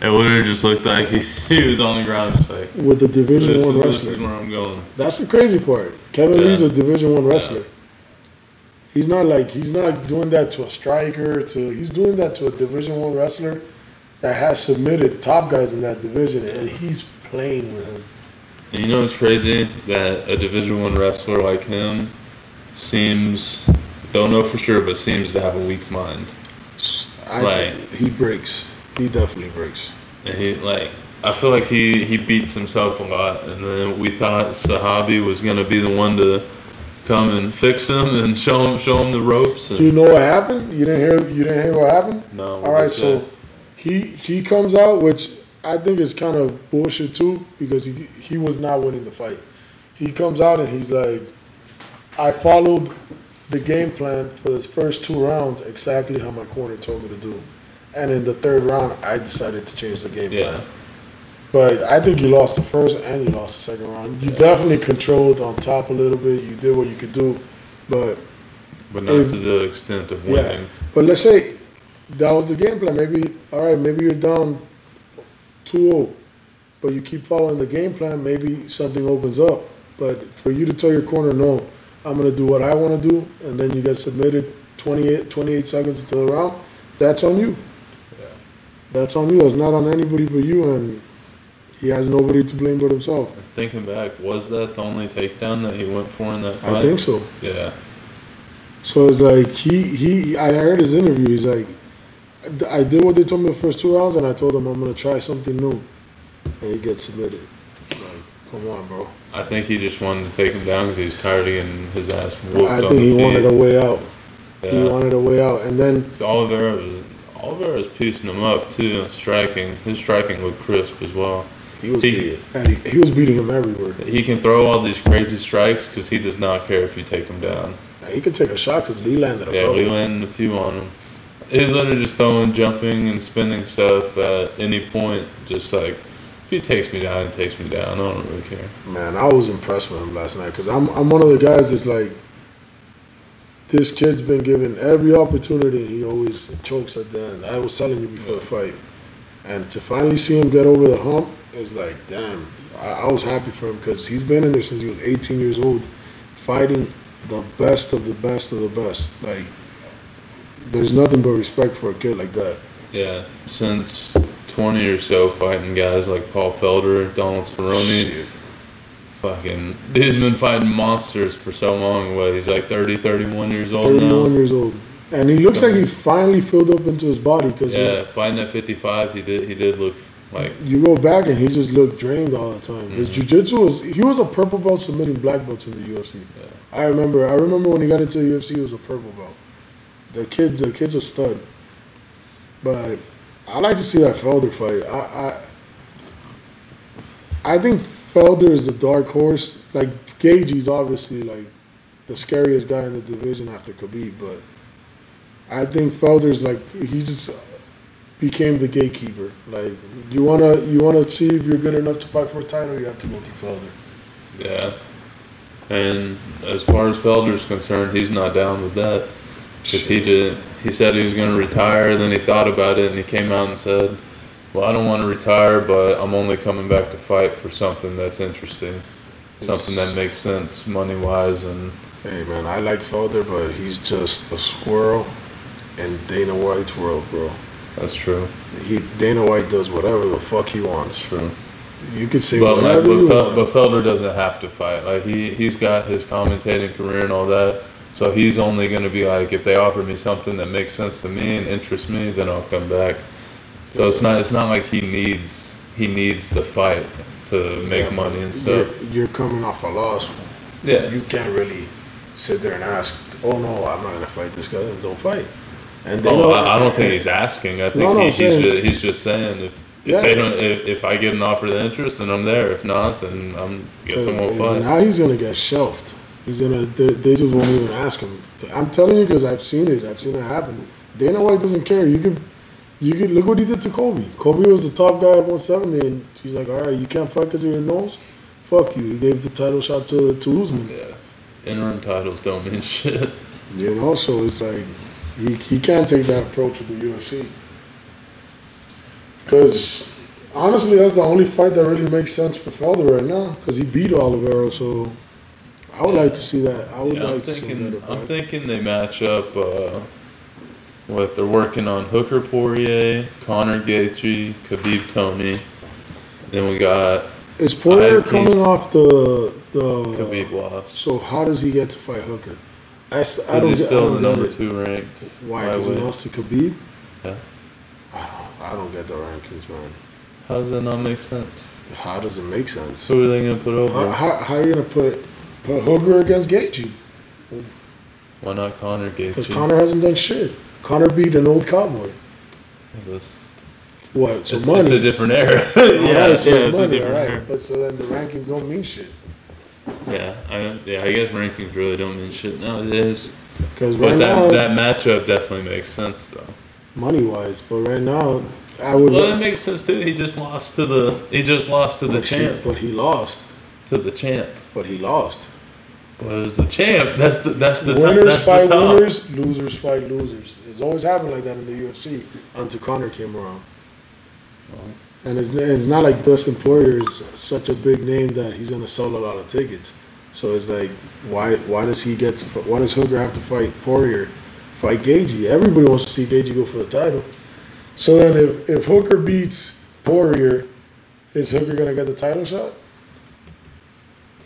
B: It literally just looked like he, [laughs] he was on the ground, just like
C: With the Division
B: this,
C: One
B: is, this is
C: wrestler,
B: where I'm going.
C: that's the crazy part. Kevin
B: Yeah.
C: Lee's a Division One wrestler. He's not like he's not doing that to a striker. To he's doing that to a Division One wrestler that has submitted top guys in that division, and he's playing with him.
B: And you know what's crazy? That a Division One wrestler like him seems don't know for sure, but seems to have a weak mind.
C: I,
B: Right.
C: He breaks. He definitely breaks.
B: And he like I feel like he he beats himself a lot. And then we thought Zahabi was gonna be the one to come and fix him and show him show him the ropes.
C: Do you know what happened? You didn't hear. You didn't hear what happened.
B: no,
C: All right, so he he comes out, which I think it's kind of bullshit too, because he he was not winning the fight. He comes out and he's like, I followed the game plan for the first two rounds exactly how my corner told me to do, and in the third round I decided to change the game
B: yeah,
C: plan. But I think you lost the first and you lost the second round. You definitely controlled on top a little bit. You did what you could do, but
B: but not
C: if-
B: to the extent of winning. yeah.
C: But let's say that was the game plan. Maybe all right. Maybe you're down 2-0, but you keep following the game plan. Maybe something opens up. But for you to tell your corner, no, I'm gonna do what I want to do, and then you get submitted 28, 28 seconds into the round. That's on you. That's on you. That's not on anybody but you, and he has nobody to blame but himself.
B: Thinking back, was that the only takedown that he went for in that fight?
C: I think so.
B: Yeah.
C: So it's like he he. I heard his interview. He's like, I did what they told me the first two rounds, and I told them I'm gonna try something new, and he gets submitted. Like, come on, bro.
B: I think he just wanted to take him down because he was tired of getting his ass whooped.
C: I think he wanted a way out. He wanted a way out, and then
B: Oliveira was Oliveira was piecing him up too, striking. His striking looked crisp as well.
C: he was
B: He-
C: beating, and he, he was beating him everywhere.
B: He can throw all these crazy strikes because he does not care if you take him down.
C: He could take a shot because Lee landed a
B: Yeah,
C: couple.
B: we landed a few on him. He's literally just throwing, jumping, and spinning stuff at any point. Just like if he takes me down, he takes me down. I don't really care.
C: Man, I was impressed with him last night because I'm I'm one of the guys that's like, this kid's been given every opportunity. He always chokes at the end. I was telling you before the fight, and to finally see him get over the hump, it was like, damn. I, I was happy for him because he's been in there since he was 18 years old, fighting the best of the best of the best. Like, there's nothing but respect for a kid like that.
B: Yeah, since 20 or so, fighting guys like Paul Felder, Donald Cerrone.
C: Shit.
B: Fucking, he's been fighting monsters for so long. What, he's like 30, 31 years old
C: 31
B: now?
C: years old. And he looks like he finally filled up into his body because
B: Yeah, fighting at 55, he did he did look like,
C: you go back and he just looked drained all the time. His
B: Mm-hmm.
C: jiu-jitsu was he was a purple belt submitting black belts in the UFC. I remember I remember when he got into the UFC he was a purple belt. The kid's the kid's a stud. But I like to see that Felder fight. I I, I think Felder is a dark horse. Like Gaethje's obviously like the scariest guy in the division after Khabib, but I think Felder's like he just became the gatekeeper. Like you wanna you wanna see if you're good enough to fight for a title, you have to go through Felder.
B: yeah. And as far as Felder's concerned, he's not down with that. Because he just, he said he was going to retire, then he thought about it and he came out and said, well, I don't want to retire, but I'm only coming back to fight for something that's interesting. Something that makes sense money wise and
C: Hey man, I like Felder, but he's just a squirrel in Dana White's world, bro.
B: that's true.
C: He Dana White does whatever the fuck he wants.
B: True.
C: You can say
B: But, like, but,
C: you
B: Fel-
C: want.
B: but Felder doesn't have to fight. Like he he's got his commentating career and all that. So he's only going to be like, if they offer me something that makes sense to me and interests me, then I'll come back. So it's not it's not like he needs he needs the fight. to make money and
C: You're,
B: stuff.
C: you're coming off a loss.
B: Yeah.
C: You can't really sit there and ask, "Oh no, I'm not gonna fight this guy." Don't fight. And they
B: Oh. I, I don't think he's asking. I think
C: No, no,
B: he, he's
C: saying-
B: just, he's just saying if, if
C: Yeah.
B: they don't if, if I get an offer of interest, then I'm there. If not, then I'm guess I won't fight.
C: Now he's gonna get shelved. He's gonna. They, they just won't even ask him. To, I'm telling you because I've seen it. I've seen it happen. Dana White doesn't care. You could. You could look what he did to Colby. Colby was the top guy at 170, and he's like, "All right, you can't fight because of your nose. Fuck you." He gave the title shot to to Usman.
B: Yeah. Interim titles don't mean [laughs] shit.
C: You know, so it's like he, he can't take that approach with the UFC. Because honestly, that's the only fight that really makes sense for Felder right now. Because he beat Oliveira, so I would like to see that. I would
B: Yeah, I'm
C: like to see
B: thinking.
C: that.
B: I'm thinking they match up. Uh, what they're working on: Hooker Poirier, Conor Gaethje, Khabib Tony. Then we got
C: Is Poirier
B: I think-
C: coming off the the?
B: Khabib lost.
C: So how does he get to fight Hooker? I, I don't
B: he's
C: get, I
B: still
C: don't
B: the number two ranked.
C: Why? Because he lost to Khabib.
B: Yeah.
C: I don't. I don't get the rankings, man.
B: How does that not make sense?
C: How does it make sense?
B: Who are they gonna put
C: How,
B: over?
C: how, how are you gonna put put Hooker against Gaethje?
B: Why not
C: Conor
B: Gaethje?
C: Because Conor hasn't done shit. Conor beat an old cowboy.
B: This-
C: What? So
B: it's,
C: money.
B: it's a different era.
C: All
B: yeah,
C: right, so
B: yeah,
C: it's
B: it's a different
C: all right.
B: era.
C: But so then the rankings don't mean shit.
B: Yeah, I, yeah, I guess rankings really don't mean shit nowadays.
C: Because
B: But
C: right
B: that
C: now,
B: that matchup definitely makes sense though.
C: money wise, but right now, I would.
B: Well, that makes sense too. He just lost to the he just lost to the
C: but he-
B: champ
C: but he lost.
B: to the champ.
C: But he lost.
B: Well, was the champ. That's the that's the top,
C: winners
B: that's
C: fight
B: the
C: winners, losers fight losers. It's always happened like that in the UFC until Conor came around. And it's, it's not like Dustin Poirier is such a big name that he's gonna sell a lot of tickets. So it's like, why why does he get to? Why does Hooker have to fight Poirier? Fight Gaethje. Everybody wants to see Gaethje go for the title. So then, if, if Hooker beats Poirier, is Hooker gonna get the title shot?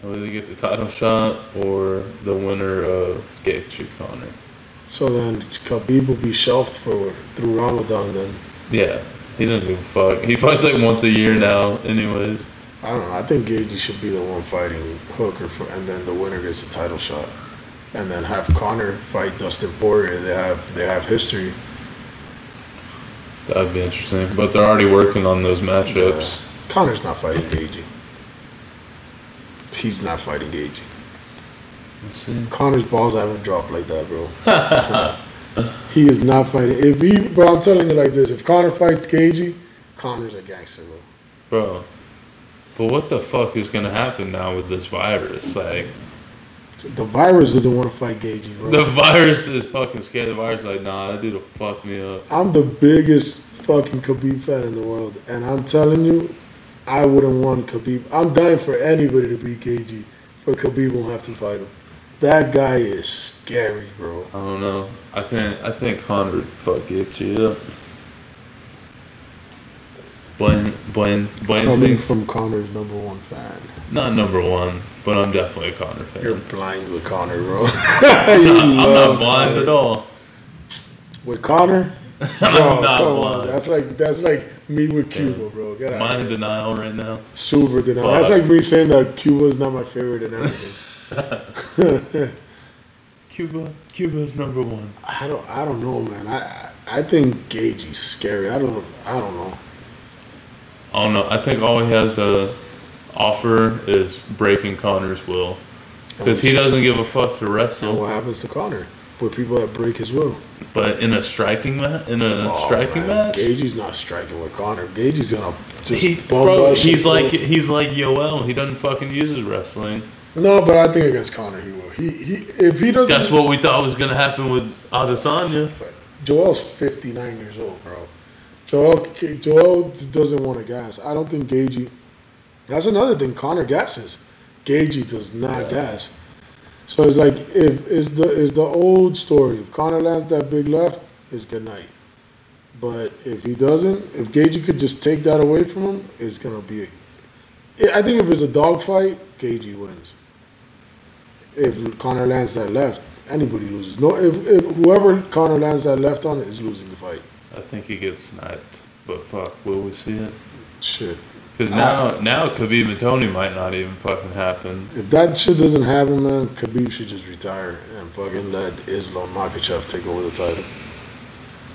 B: He'll either get the title shot or the winner of Gaethje Conor.
C: So then Khabib will be shelved for through Ramadan. Then
B: Yeah, he doesn't give a fuck. He fights like once a year now, anyways.
C: I don't know. I think Gaethje should be the one fighting Hooker, for, and then the winner gets the title shot, and then have Conor fight Dustin Poirier. They have they have history.
B: That'd be interesting. But they're already working on those matchups.
C: Conor's not fighting Gaethje. He's not fighting Gaethje.
B: Let's see.
C: Conor's balls haven't dropped like that, bro. [laughs] he is not fighting. If he, but I'm telling you like this: if Conor fights Gaethje, Conor's a gangster, bro.
B: Bro. But what the fuck is gonna happen now with this virus? Like
C: The virus doesn't want to fight Gaethje, bro.
B: the [laughs] virus is fucking scared. The virus is like, nah, that dude will fuck me up.
C: I'm the biggest fucking Khabib fan in the world, and I'm telling you, I wouldn't want Khabib. I'm dying for anybody to beat KG, for Khabib won't have to fight him. That guy is scary, bro.
B: I don't know. I think I think Conor would fuck Gaethje up. Blaine, Blaine, Blaine
C: Coming
B: thinks
C: from Conor's number one fan.
B: not number one, but I'm definitely a Conor fan.
C: You're blind with Conor, bro. [laughs] [laughs]
B: I'm not, I'm not blind at all.
C: With Conor, [laughs]
B: I'm
C: bro,
B: not
C: come on.
B: blind.
C: That's like that's like me with Cuba, bro. Get out.
B: Am
C: of here.
B: denial right now?
C: Super denial.
B: Fuck.
C: That's like me saying that Cuba is not my favorite and everything. [laughs] [laughs]
B: Cuba, Cuba's number one.
C: I don't I don't know, man. I I think Gaethje's scary. I don't I don't know.
B: I don't know. I think all he has to offer is breaking Conor's will, because he doesn't give a fuck to
C: And
B: wrestle.
C: what happens to Conor with people that break his will?
B: But in a striking match, in a
C: Oh,
B: striking
C: man.
B: match,
C: Gaethje's not striking with Conor. Gaethje's gonna just
B: he, bro, he's like
C: go-
B: he's like Yoel. He doesn't fucking use his wrestling.
C: no, but I think against Conor he will. He he if he doesn't.
B: That's what we thought was gonna happen with Adesanya.
C: Yoel's fifty nine years old, bro. Yoel Yoel doesn't want to gas. I don't think Gaethje. That's another thing. Conor gasses. Gaethje does not gas. So it's like if it's the is the old story. If Conor lands that big left, it's good night. But if he doesn't, if Gaethje could just take that away from him, it's gonna be. A, I think if it's a dogfight, Gaethje wins. If Conor lands that left, anybody loses. No, if, if whoever Conor lands that left on is losing the fight.
B: I think he gets sniped. But fuck, will we see it?
C: Shit.
B: Because now, now Khabib and Tony might not even fucking happen.
C: If that shit doesn't happen, man, Khabib should just retire and fucking let Islam Makhachev take over the title.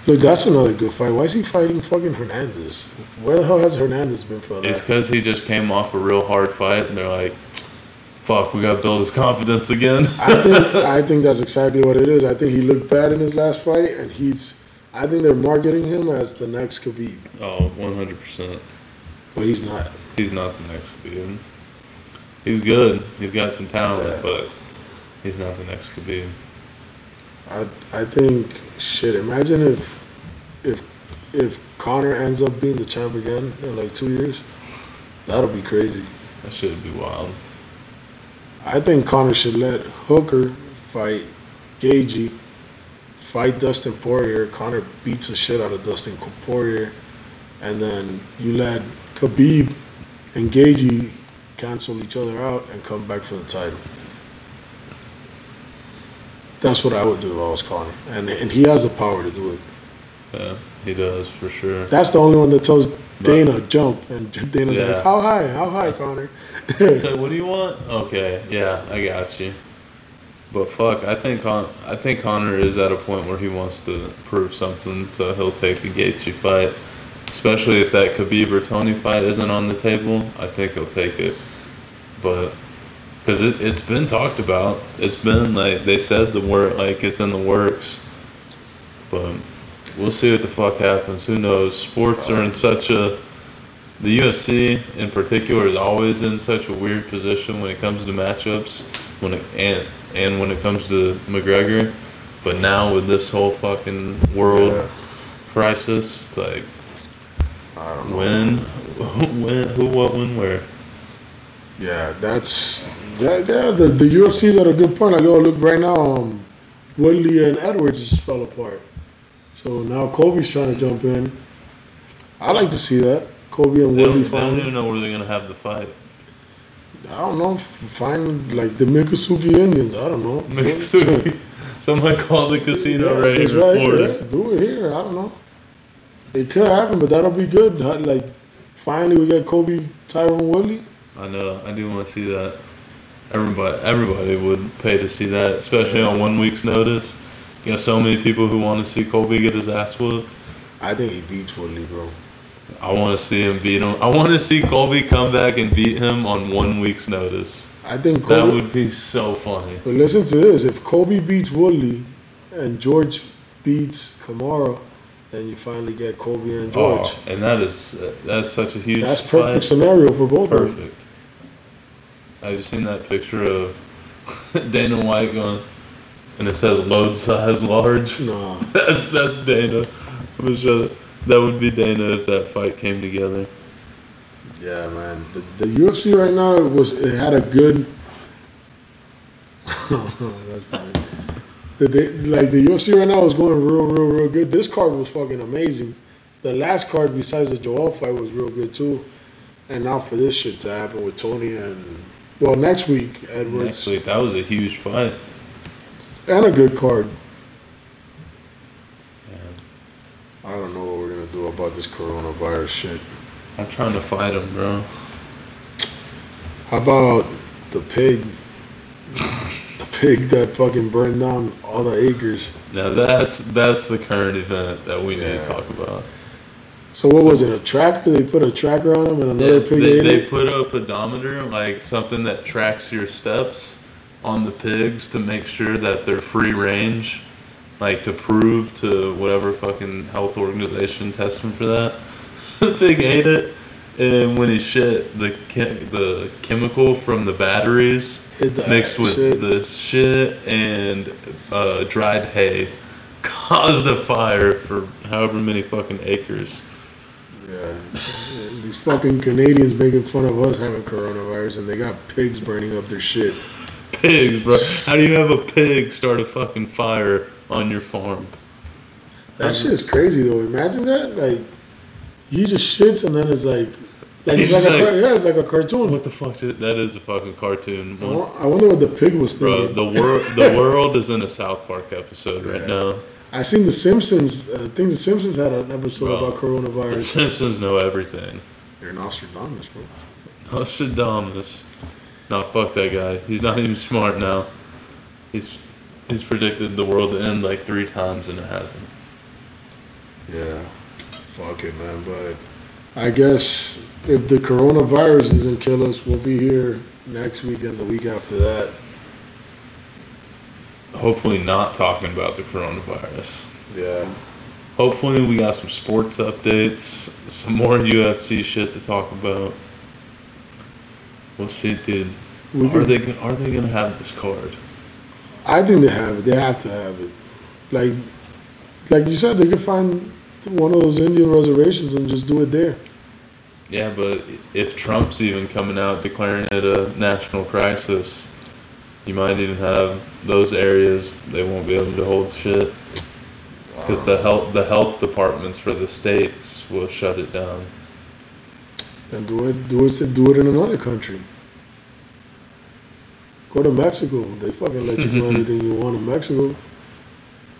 C: Look, that's another good fight. Why is he fighting fucking Hernandez? Where the hell has Hernandez been for the
B: It's because he just came off a real hard fight, and they're like, "Fuck, we gotta build his confidence again."
C: I think [laughs] I think that's exactly what it is. I think he looked bad in his last fight, and he's. I think they're marketing him as the next Khabib,
B: oh, 100 percent.
C: But he's not.
B: He's not the next Khabib. He's good. He's got some talent,
C: Yeah.
B: but he's not the next Khabib.
C: I I think shit. Imagine if if if Conor ends up being the champ again in like two years, that'll be crazy.
B: That should be wild.
C: I think Conor should let Hooker fight Gaethje, fight Dustin Poirier. Conor beats the shit out of Dustin Poirier, and then you let Khabib and Gaethje cancel each other out and come back for the title. That's what I would do if I was Conor, and and he has the power to do it.
B: Yeah, he does for sure.
C: That's the only one that tells Dana jump, and [laughs] Dana's
B: Yeah.
C: like, "How high? How high, Conor?"
B: Okay, [laughs] what do you want? Okay, yeah, I got you. But fuck, I think Con- I think Conor is at a point where he wants to prove something, so he'll take a Gaethje fight. Especially if that Khabib or Tony fight isn't on the table, I think he'll take it. But because it, it's been talked about, it's been like they said the word like it's in the works. But we'll see what the fuck happens. Who knows? Sports are in such a the UFC in particular is always in such a weird position when it comes to matchups, when it and and when it comes to McGregor. But now with this whole fucking world
C: Yeah.
B: crisis, it's like
C: I don't know.
B: when, [laughs] when, who, what, when, where.
C: Yeah, that's yeah, yeah. The, the UFC's at a good point. Like, oh, look, right now, um, Woodley and Edwards just fell apart. So now Colby's trying to jump in. I like to see that Colby and
B: They don't,
C: Woodley
B: they don't even know where they're gonna have the fight.
C: I don't know. Find like the Miccosukee Indians. I don't know.
B: Miccosukee. [laughs] Someone called the casino
C: Yeah,
B: here
C: right here. Do it here. I don't know. It could happen, but that'll be good. Like, finally, we got Colby, Tyron Woodley.
B: I know. I do want to see that. Everybody, everybody would pay to see that, especially on one week's notice. You got so many people who want to see Colby get his ass whooped.
C: I think he beats Woodley, bro.
B: I want to see him beat him. I want to see Colby come back and beat him on one week's notice.
C: I think
B: That would be so funny.
C: But listen to this: if Colby beats Woodley and George beats Kamaru, then you finally get Colby and George.
B: Oh, and that is uh, that's such a huge.
C: That's perfect scenario for both of them.
B: Perfect. Have you seen that picture of [laughs] Dana White going, and it says load size large?
C: No, [laughs]
B: That's that's Dana. I'm gonna show that. That would be Dana if that fight came together.
C: yeah, man. The, the UFC right now it was it had a good. [laughs] That's funny. The, the, like the UFC right now is going real, real, real good. This card was fucking amazing. The last card besides the Yoel fight was real good too. And now for this shit to happen with Tony and well next week Edwards
B: Next week, that was a huge fight.
C: and a good card. I don't know what we're gonna do about this coronavirus shit.
B: I'm trying to fight him, bro.
C: How about the pig? [laughs] pig that fucking burned down all the acres.
B: Now that's that's the current event that we need
C: Yeah.
B: to talk about.
C: So what was it? A tracker? They put a tracker on him, and
B: They,
C: another pig
B: they,
C: ate
B: they
C: it.
B: put a pedometer, like something that tracks your steps on the pigs to make sure that they're free range, like to prove to whatever fucking health organization testing for that. [laughs] the pig ate it, and when he shit, the chem- the chemical from the batteries mixed with
C: shit.
B: the shit and uh, dried hay caused a fire for however many fucking acres.
C: Yeah. These fucking Canadians making fun of us having coronavirus, and they got pigs burning up their shit.
B: pigs, bro. How do you have a pig start a fucking fire on your farm?
C: That shit is crazy though. Imagine that. Like, he just shits, and then it's like, like it's
B: He's
C: like, a,
B: like-
C: car- yeah, it's like a cartoon.
B: What the fuck? Is, that is a fucking cartoon.
C: I
B: One-
C: I wonder what the pig was
B: Bro,
C: thinking.
B: the world, the [laughs] world is in a South Park episode right
C: Yeah.
B: now.
C: I seen The Simpsons. uh, I think The Simpsons had an episode
B: Bro,
C: about coronavirus. The.
B: Simpsons know everything.
C: You're Nostradamus, bro.
B: Nostradamus. No, fuck that guy. He's not even smart now. He's he's predicted the world to end like three times and it hasn't.
C: Yeah. Fuck it, man. But I guess if the coronavirus doesn't kill us, we'll be here next week and the week after that.
B: Hopefully, not talking about the coronavirus.
C: Yeah.
B: Hopefully, we got some sports updates, some more UFC shit to talk about. We'll see, dude.
C: We
B: Are they are they gonna have this card?
C: I think they have it. They have to have it. Like, like you said, they could find one of those Indian reservations and just do it there.
B: Yeah, but if Trump's even coming out declaring it a national crisis, you might even have those areas they won't be able to hold shit because the health the health departments for the states will shut it down.
C: And do it, do it, do it in another country. Go to Mexico. They fucking let you do [laughs] anything you want in Mexico.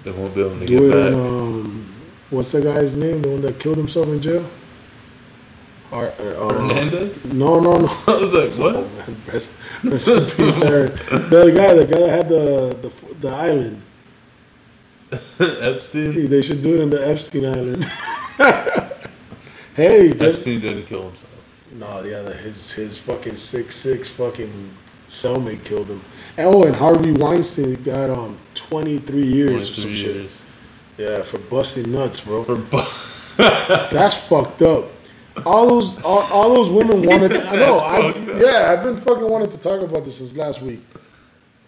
B: They won't be able to
C: Do
B: get
C: it in um, what's that guy's name? The one that killed himself in jail. Uh,
B: Hernandez?
C: No, no, no. [laughs]
B: I was like, what?
C: Oh, man, rest, rest in peace there. The guy, the guy that had the the, the island. [laughs]
B: Epstein?
C: They should do it in the Epstein Island. [laughs] hey,
B: Epstein didn't kill himself.
C: no, yeah, the- his his fucking six six fucking cellmate killed him. Oh, and Harvey Weinstein got um twenty three years or
B: 23
C: some shit.
B: years.
C: Yeah, for busting nuts, bro.
B: For bu-
C: That's fucked up. All those all, all those women [laughs] wanted.
B: said
C: I know. I, yeah, I've been fucking wanting to talk about this since last week.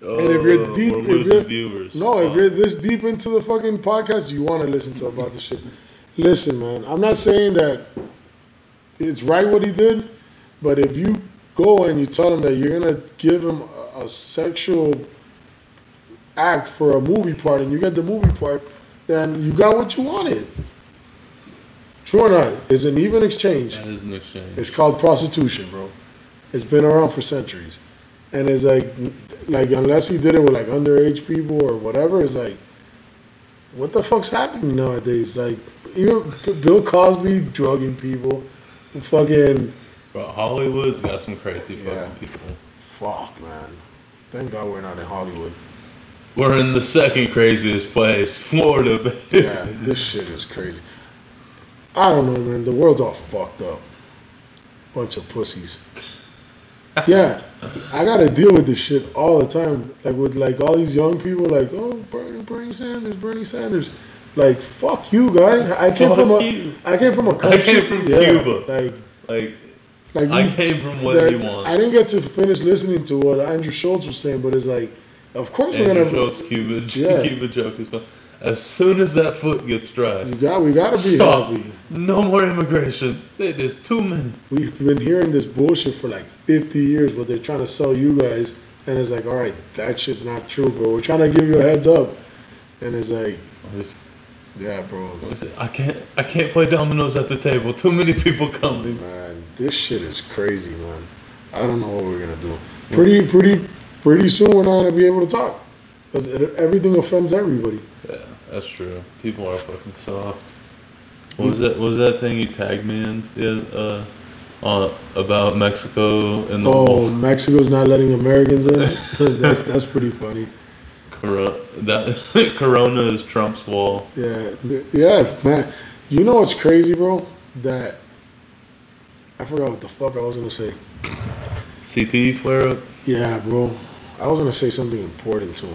B: oh,
C: if you're deep- if you're-
B: viewers.
C: No, if you're this deep into the fucking podcast, you want to listen to about this shit. Listen, man, I'm not saying that it's right what he did, but if you go and you tell him that you're gonna give him a, a sexual act for a movie part and you get the movie part, then you got what you wanted. True or not, it's an even exchange.
B: that is an exchange.
C: It's called prostitution, bro. It's been around for centuries, and it's like, like unless he did it with like underage people or whatever, it's like, what the fuck's happening nowadays? Like even Bill Cosby drugging people, fucking
B: Bro, Hollywood's got some crazy fucking
C: Yeah.
B: people.
C: fuck, man. Thank God we're not in Hollywood.
B: We're in the second craziest place, Florida, baby.
C: Yeah, this shit is crazy. I don't know, man. The world's all fucked up. Bunch of pussies. [laughs] Yeah, I gotta deal with this shit all the time. Like with like all these young people, like oh Bernie, Bernie Sanders, Bernie Sanders. Like fuck you, guys. I came
B: Fuck
C: from a,
B: you.
C: I came from a country.
B: came from
C: yeah,
B: Cuba.
C: Like,
B: Like,
C: like
B: I
C: you-
B: came from what he wants.
C: I didn't get to finish listening to what Andrew Schulz was saying, but it's like, of course we're gonna.
B: Schultz, Cuba, [laughs]
C: Yeah.
B: Cuba joke is fun. As soon as that foot gets dry,
C: You got, we gotta be
B: stop.
C: happy.
B: No more immigration. There's too many.
C: We've been hearing this bullshit for like 50 years, what they're trying to sell you guys, and it's like, all right, that shit's not true, bro. We're trying to give you a heads up, and it's like,
B: There's-
C: yeah, bro,
B: I can't. I can't play dominoes at the table. Too many people coming.
C: man, this shit is crazy, man. I don't know what we're gonna do. Pretty, pretty, pretty soon we're not gonna be able to talk because everything offends everybody.
B: Yeah, that's true. People are fucking soft. What was that? What was that thing you tagged me in? Yeah, uh, uh, about Mexico and the
C: Oh,
B: wolf.
C: Mexico's not letting Americans in. [laughs] [laughs] that's that's pretty funny.
B: Corona, that [laughs] Corona is Trump's wall.
C: Yeah, yeah, man. You know what's crazy, bro? That I forgot what the fuck I was gonna say.
B: CTE flare up.
C: Yeah, bro. I was gonna say something important too.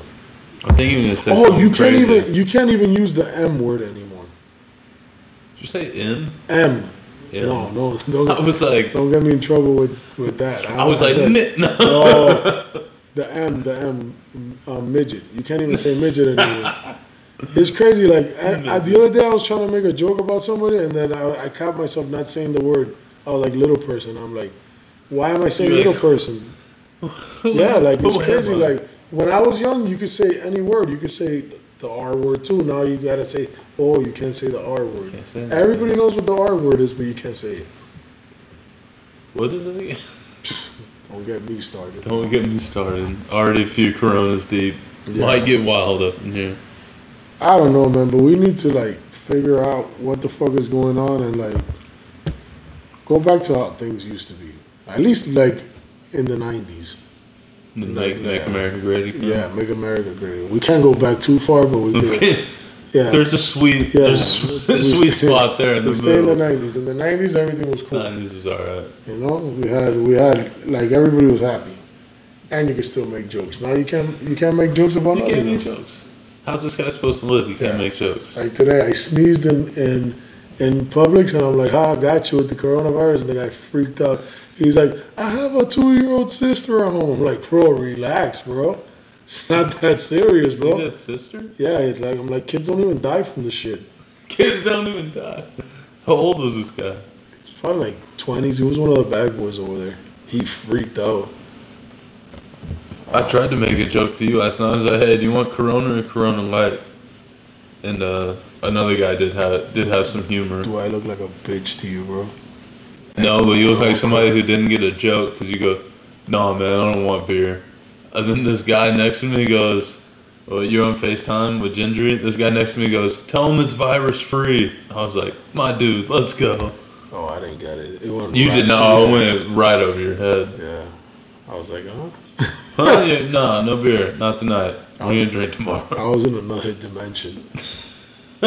B: I think you're
C: Oh,
B: something
C: you can't
B: crazy.
C: even you can't even use the M word anymore.
B: Did you say in?
C: M.
B: Yeah.
C: No, no, don't,
B: I was like,
C: don't get me in trouble with with that.
B: I was like,
C: said-
B: "Ni- [laughs] no.
C: Oh, the M, the M, um, midget. You can't even say midget anymore. It's crazy. Like I, I, the other day, I was trying to make a joke about somebody, and then I, I caught myself not saying the word. I was like little person. I'm like, why am I saying
B: You're
C: little
B: like,
C: person? [laughs] Yeah, like it's crazy. Like when I was young, you could say any word. You could say the R word too. Now you gotta say, oh, you can't say the R word. Everybody knows what the R word is, but you can't say it.
B: What is it again? [laughs]
C: Don't get me started.
B: Don't get me started. Already a few coronas deep.
C: Yeah.
B: Might get wild up in here.
C: I don't know, man, but we need to like figure out what the fuck is going on and like Go back to how things used to be. At least like in the nineties.
B: Make, make
C: Yeah.
B: America great again.
C: Yeah, make America great. We can't go back too far, but we did. [laughs] Yeah.
B: There's a sweet,
C: Yeah.
B: there's a [laughs] sweet,
C: stay-
B: spot there in the
C: we stay in the nineties. In the nineties, everything was cool.
B: Nineties was alright.
C: You know, we had we had like everybody was happy, and you could still make jokes. Now you can't you can't make jokes about
B: You can't make
C: now.
B: jokes. How's this guy supposed to live? You can't make jokes.
C: Like today, I sneezed in in in Publix, and I'm like, "Ha, I got you with the coronavirus." And the guy freaked out. He's like, "I have a two year old sister at home." I'm like, "Bro, relax, bro. It's not that serious,
B: Is
C: bro."
B: that sister?
C: Yeah, it's like I'm like, kids don't even die from the shit.
B: Kids don't even die. How old was this guy?
C: It's probably like twenties. He was one of the bad boys over there. He freaked out.
B: I tried to make a joke to you last night. I was like, "Hey, do you want Corona or Corona Light?" And uh, another guy did have did have some humor.
C: Do I look like a bitch to you, bro?
B: No, but you look like somebody who didn't get a joke because you go, "Nah, man, I don't want beer." And then this guy next to me goes, "Well, you're on Facetime with Gendry." This guy next to me goes, "Tell him it's virus free." I was like, "My dude, let's go."
C: Oh, I didn't get it. It went
B: You
C: right
B: did not. I went right over your head.
C: Yeah. I was like, huh? [laughs]
B: Huh? Yeah, nah, no beer, not tonight. I'm gonna drink tomorrow.
C: I was in another dimension. [laughs]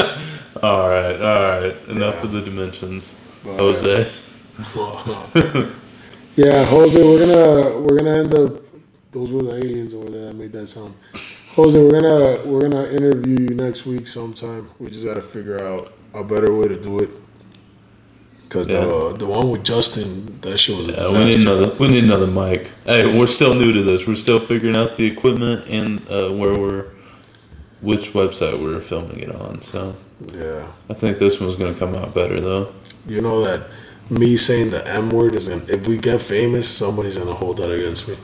B: All right, all right. Enough
C: Yeah.
B: of the dimensions,
C: But,
B: Jose.
C: Uh, [laughs] Yeah, Jose, we're gonna we're gonna end up. Those were the aliens over there that made that sound. Jose, we're gonna we're gonna interview you next week sometime. We just gotta figure out a better way to do it. Cause
B: Yeah.
C: the the one with Justin, that shit was a
B: Yeah, we need another. We need another mic. Hey, we're still new to this. We're still figuring out the equipment and uh, where we're, which website we're filming it on. So
C: Yeah,
B: I think this one's gonna come out better though.
C: you know that me saying the M word is gonna. If we get famous, somebody's gonna hold that against me.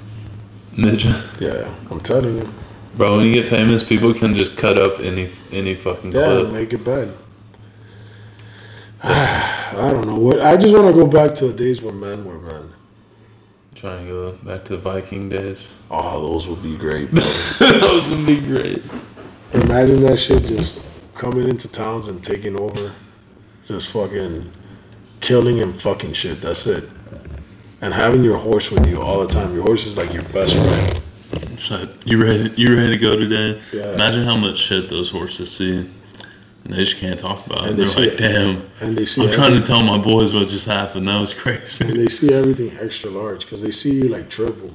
B: Ninja,
C: Yeah, I'm telling you.
B: bro. When you get famous, people can just cut up any any fucking
C: Yeah,
B: clip.
C: make it bad. [sighs] I don't know what. I just want to go back to the days when men were men.
B: Trying to go back to the Viking days.
C: Oh, those would be great. [laughs] bro.
B: Those would be great.
C: Imagine that shit just coming into towns and taking over, just fucking killing and fucking shit. That's it. And having your horse with you all the time. Your horse is like your best friend.
B: It's like, you ready? You ready to go today?
C: Yeah.
B: Imagine how much shit those horses see, and they just can't talk about it.
C: And they
B: They're like,
C: it.
B: "Damn,
C: And they see
B: I'm trying to tell my boys what just happened. That was
C: and
B: crazy."
C: they see everything extra large because they see you like triple.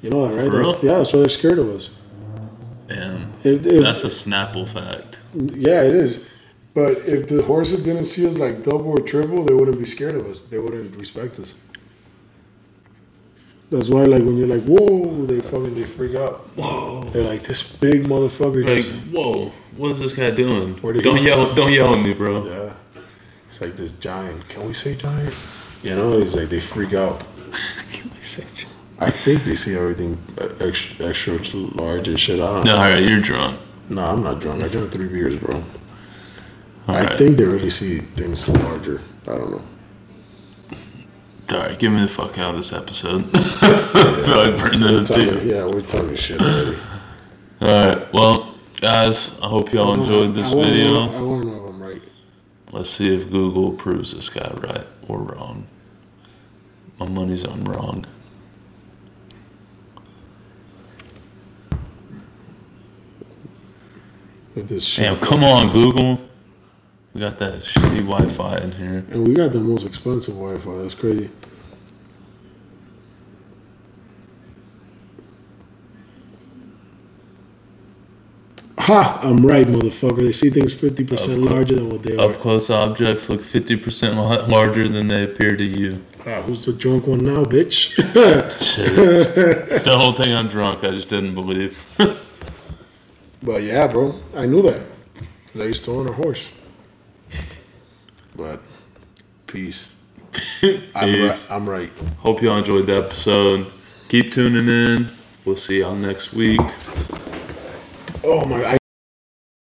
C: You know that, right? They- yeah, that's why they're scared of us.
B: Damn,
C: If, if,
B: that's a Snapple fact.
C: Yeah, it is. But if the horses didn't see us like double or triple, they wouldn't be scared of us. They wouldn't respect us. That's why, like, when you're like, "Whoa," they fucking they freak out.
B: Whoa.
C: They're like, "This big motherfucker."
B: Like,
C: Just,
B: whoa, what is this guy doing? Don't yell, don't yell at me, bro.
C: yeah, it's like this giant. Can we say giant? You know, it's like they freak out. [laughs] Can we say? I think they see everything extra, extra large and shit. I don't
B: No,
C: know.
B: all right, you're drunk.
C: No, I'm not drunk. I drank three beers, bro.
B: All
C: I
B: right,
C: think they really see things larger. I don't know.
B: all right, get me the fuck out of this episode. [laughs] I feel like burning it to
C: Talking- yeah, we're talking shit already.
B: All right, well, guys, I hope y'all enjoyed this
C: I
B: video.
C: know- I want to know if I'm right.
B: Let's see if Google proves this guy right or wrong. My money's on wrong.
C: If this shit.
B: Damn, come on, Google. We got that shitty Wi-Fi in here.
C: And we got the most expensive Wi-Fi. That's crazy. Ha! I'm right, motherfucker. They see things 50% larger than what they are.
B: Up close objects look 50% larger than they appear to you.
C: Ah, who's the drunk one now, bitch?
B: Shit. [laughs] it's the whole thing I'm drunk. I just didn't believe. [laughs]
C: but yeah, bro. I knew that. I used to own a horse. But, peace. [laughs] I'm, right, I'm right.
B: Hope y'all enjoyed the episode. Keep tuning in. We'll see y'all next week.
C: Oh my! I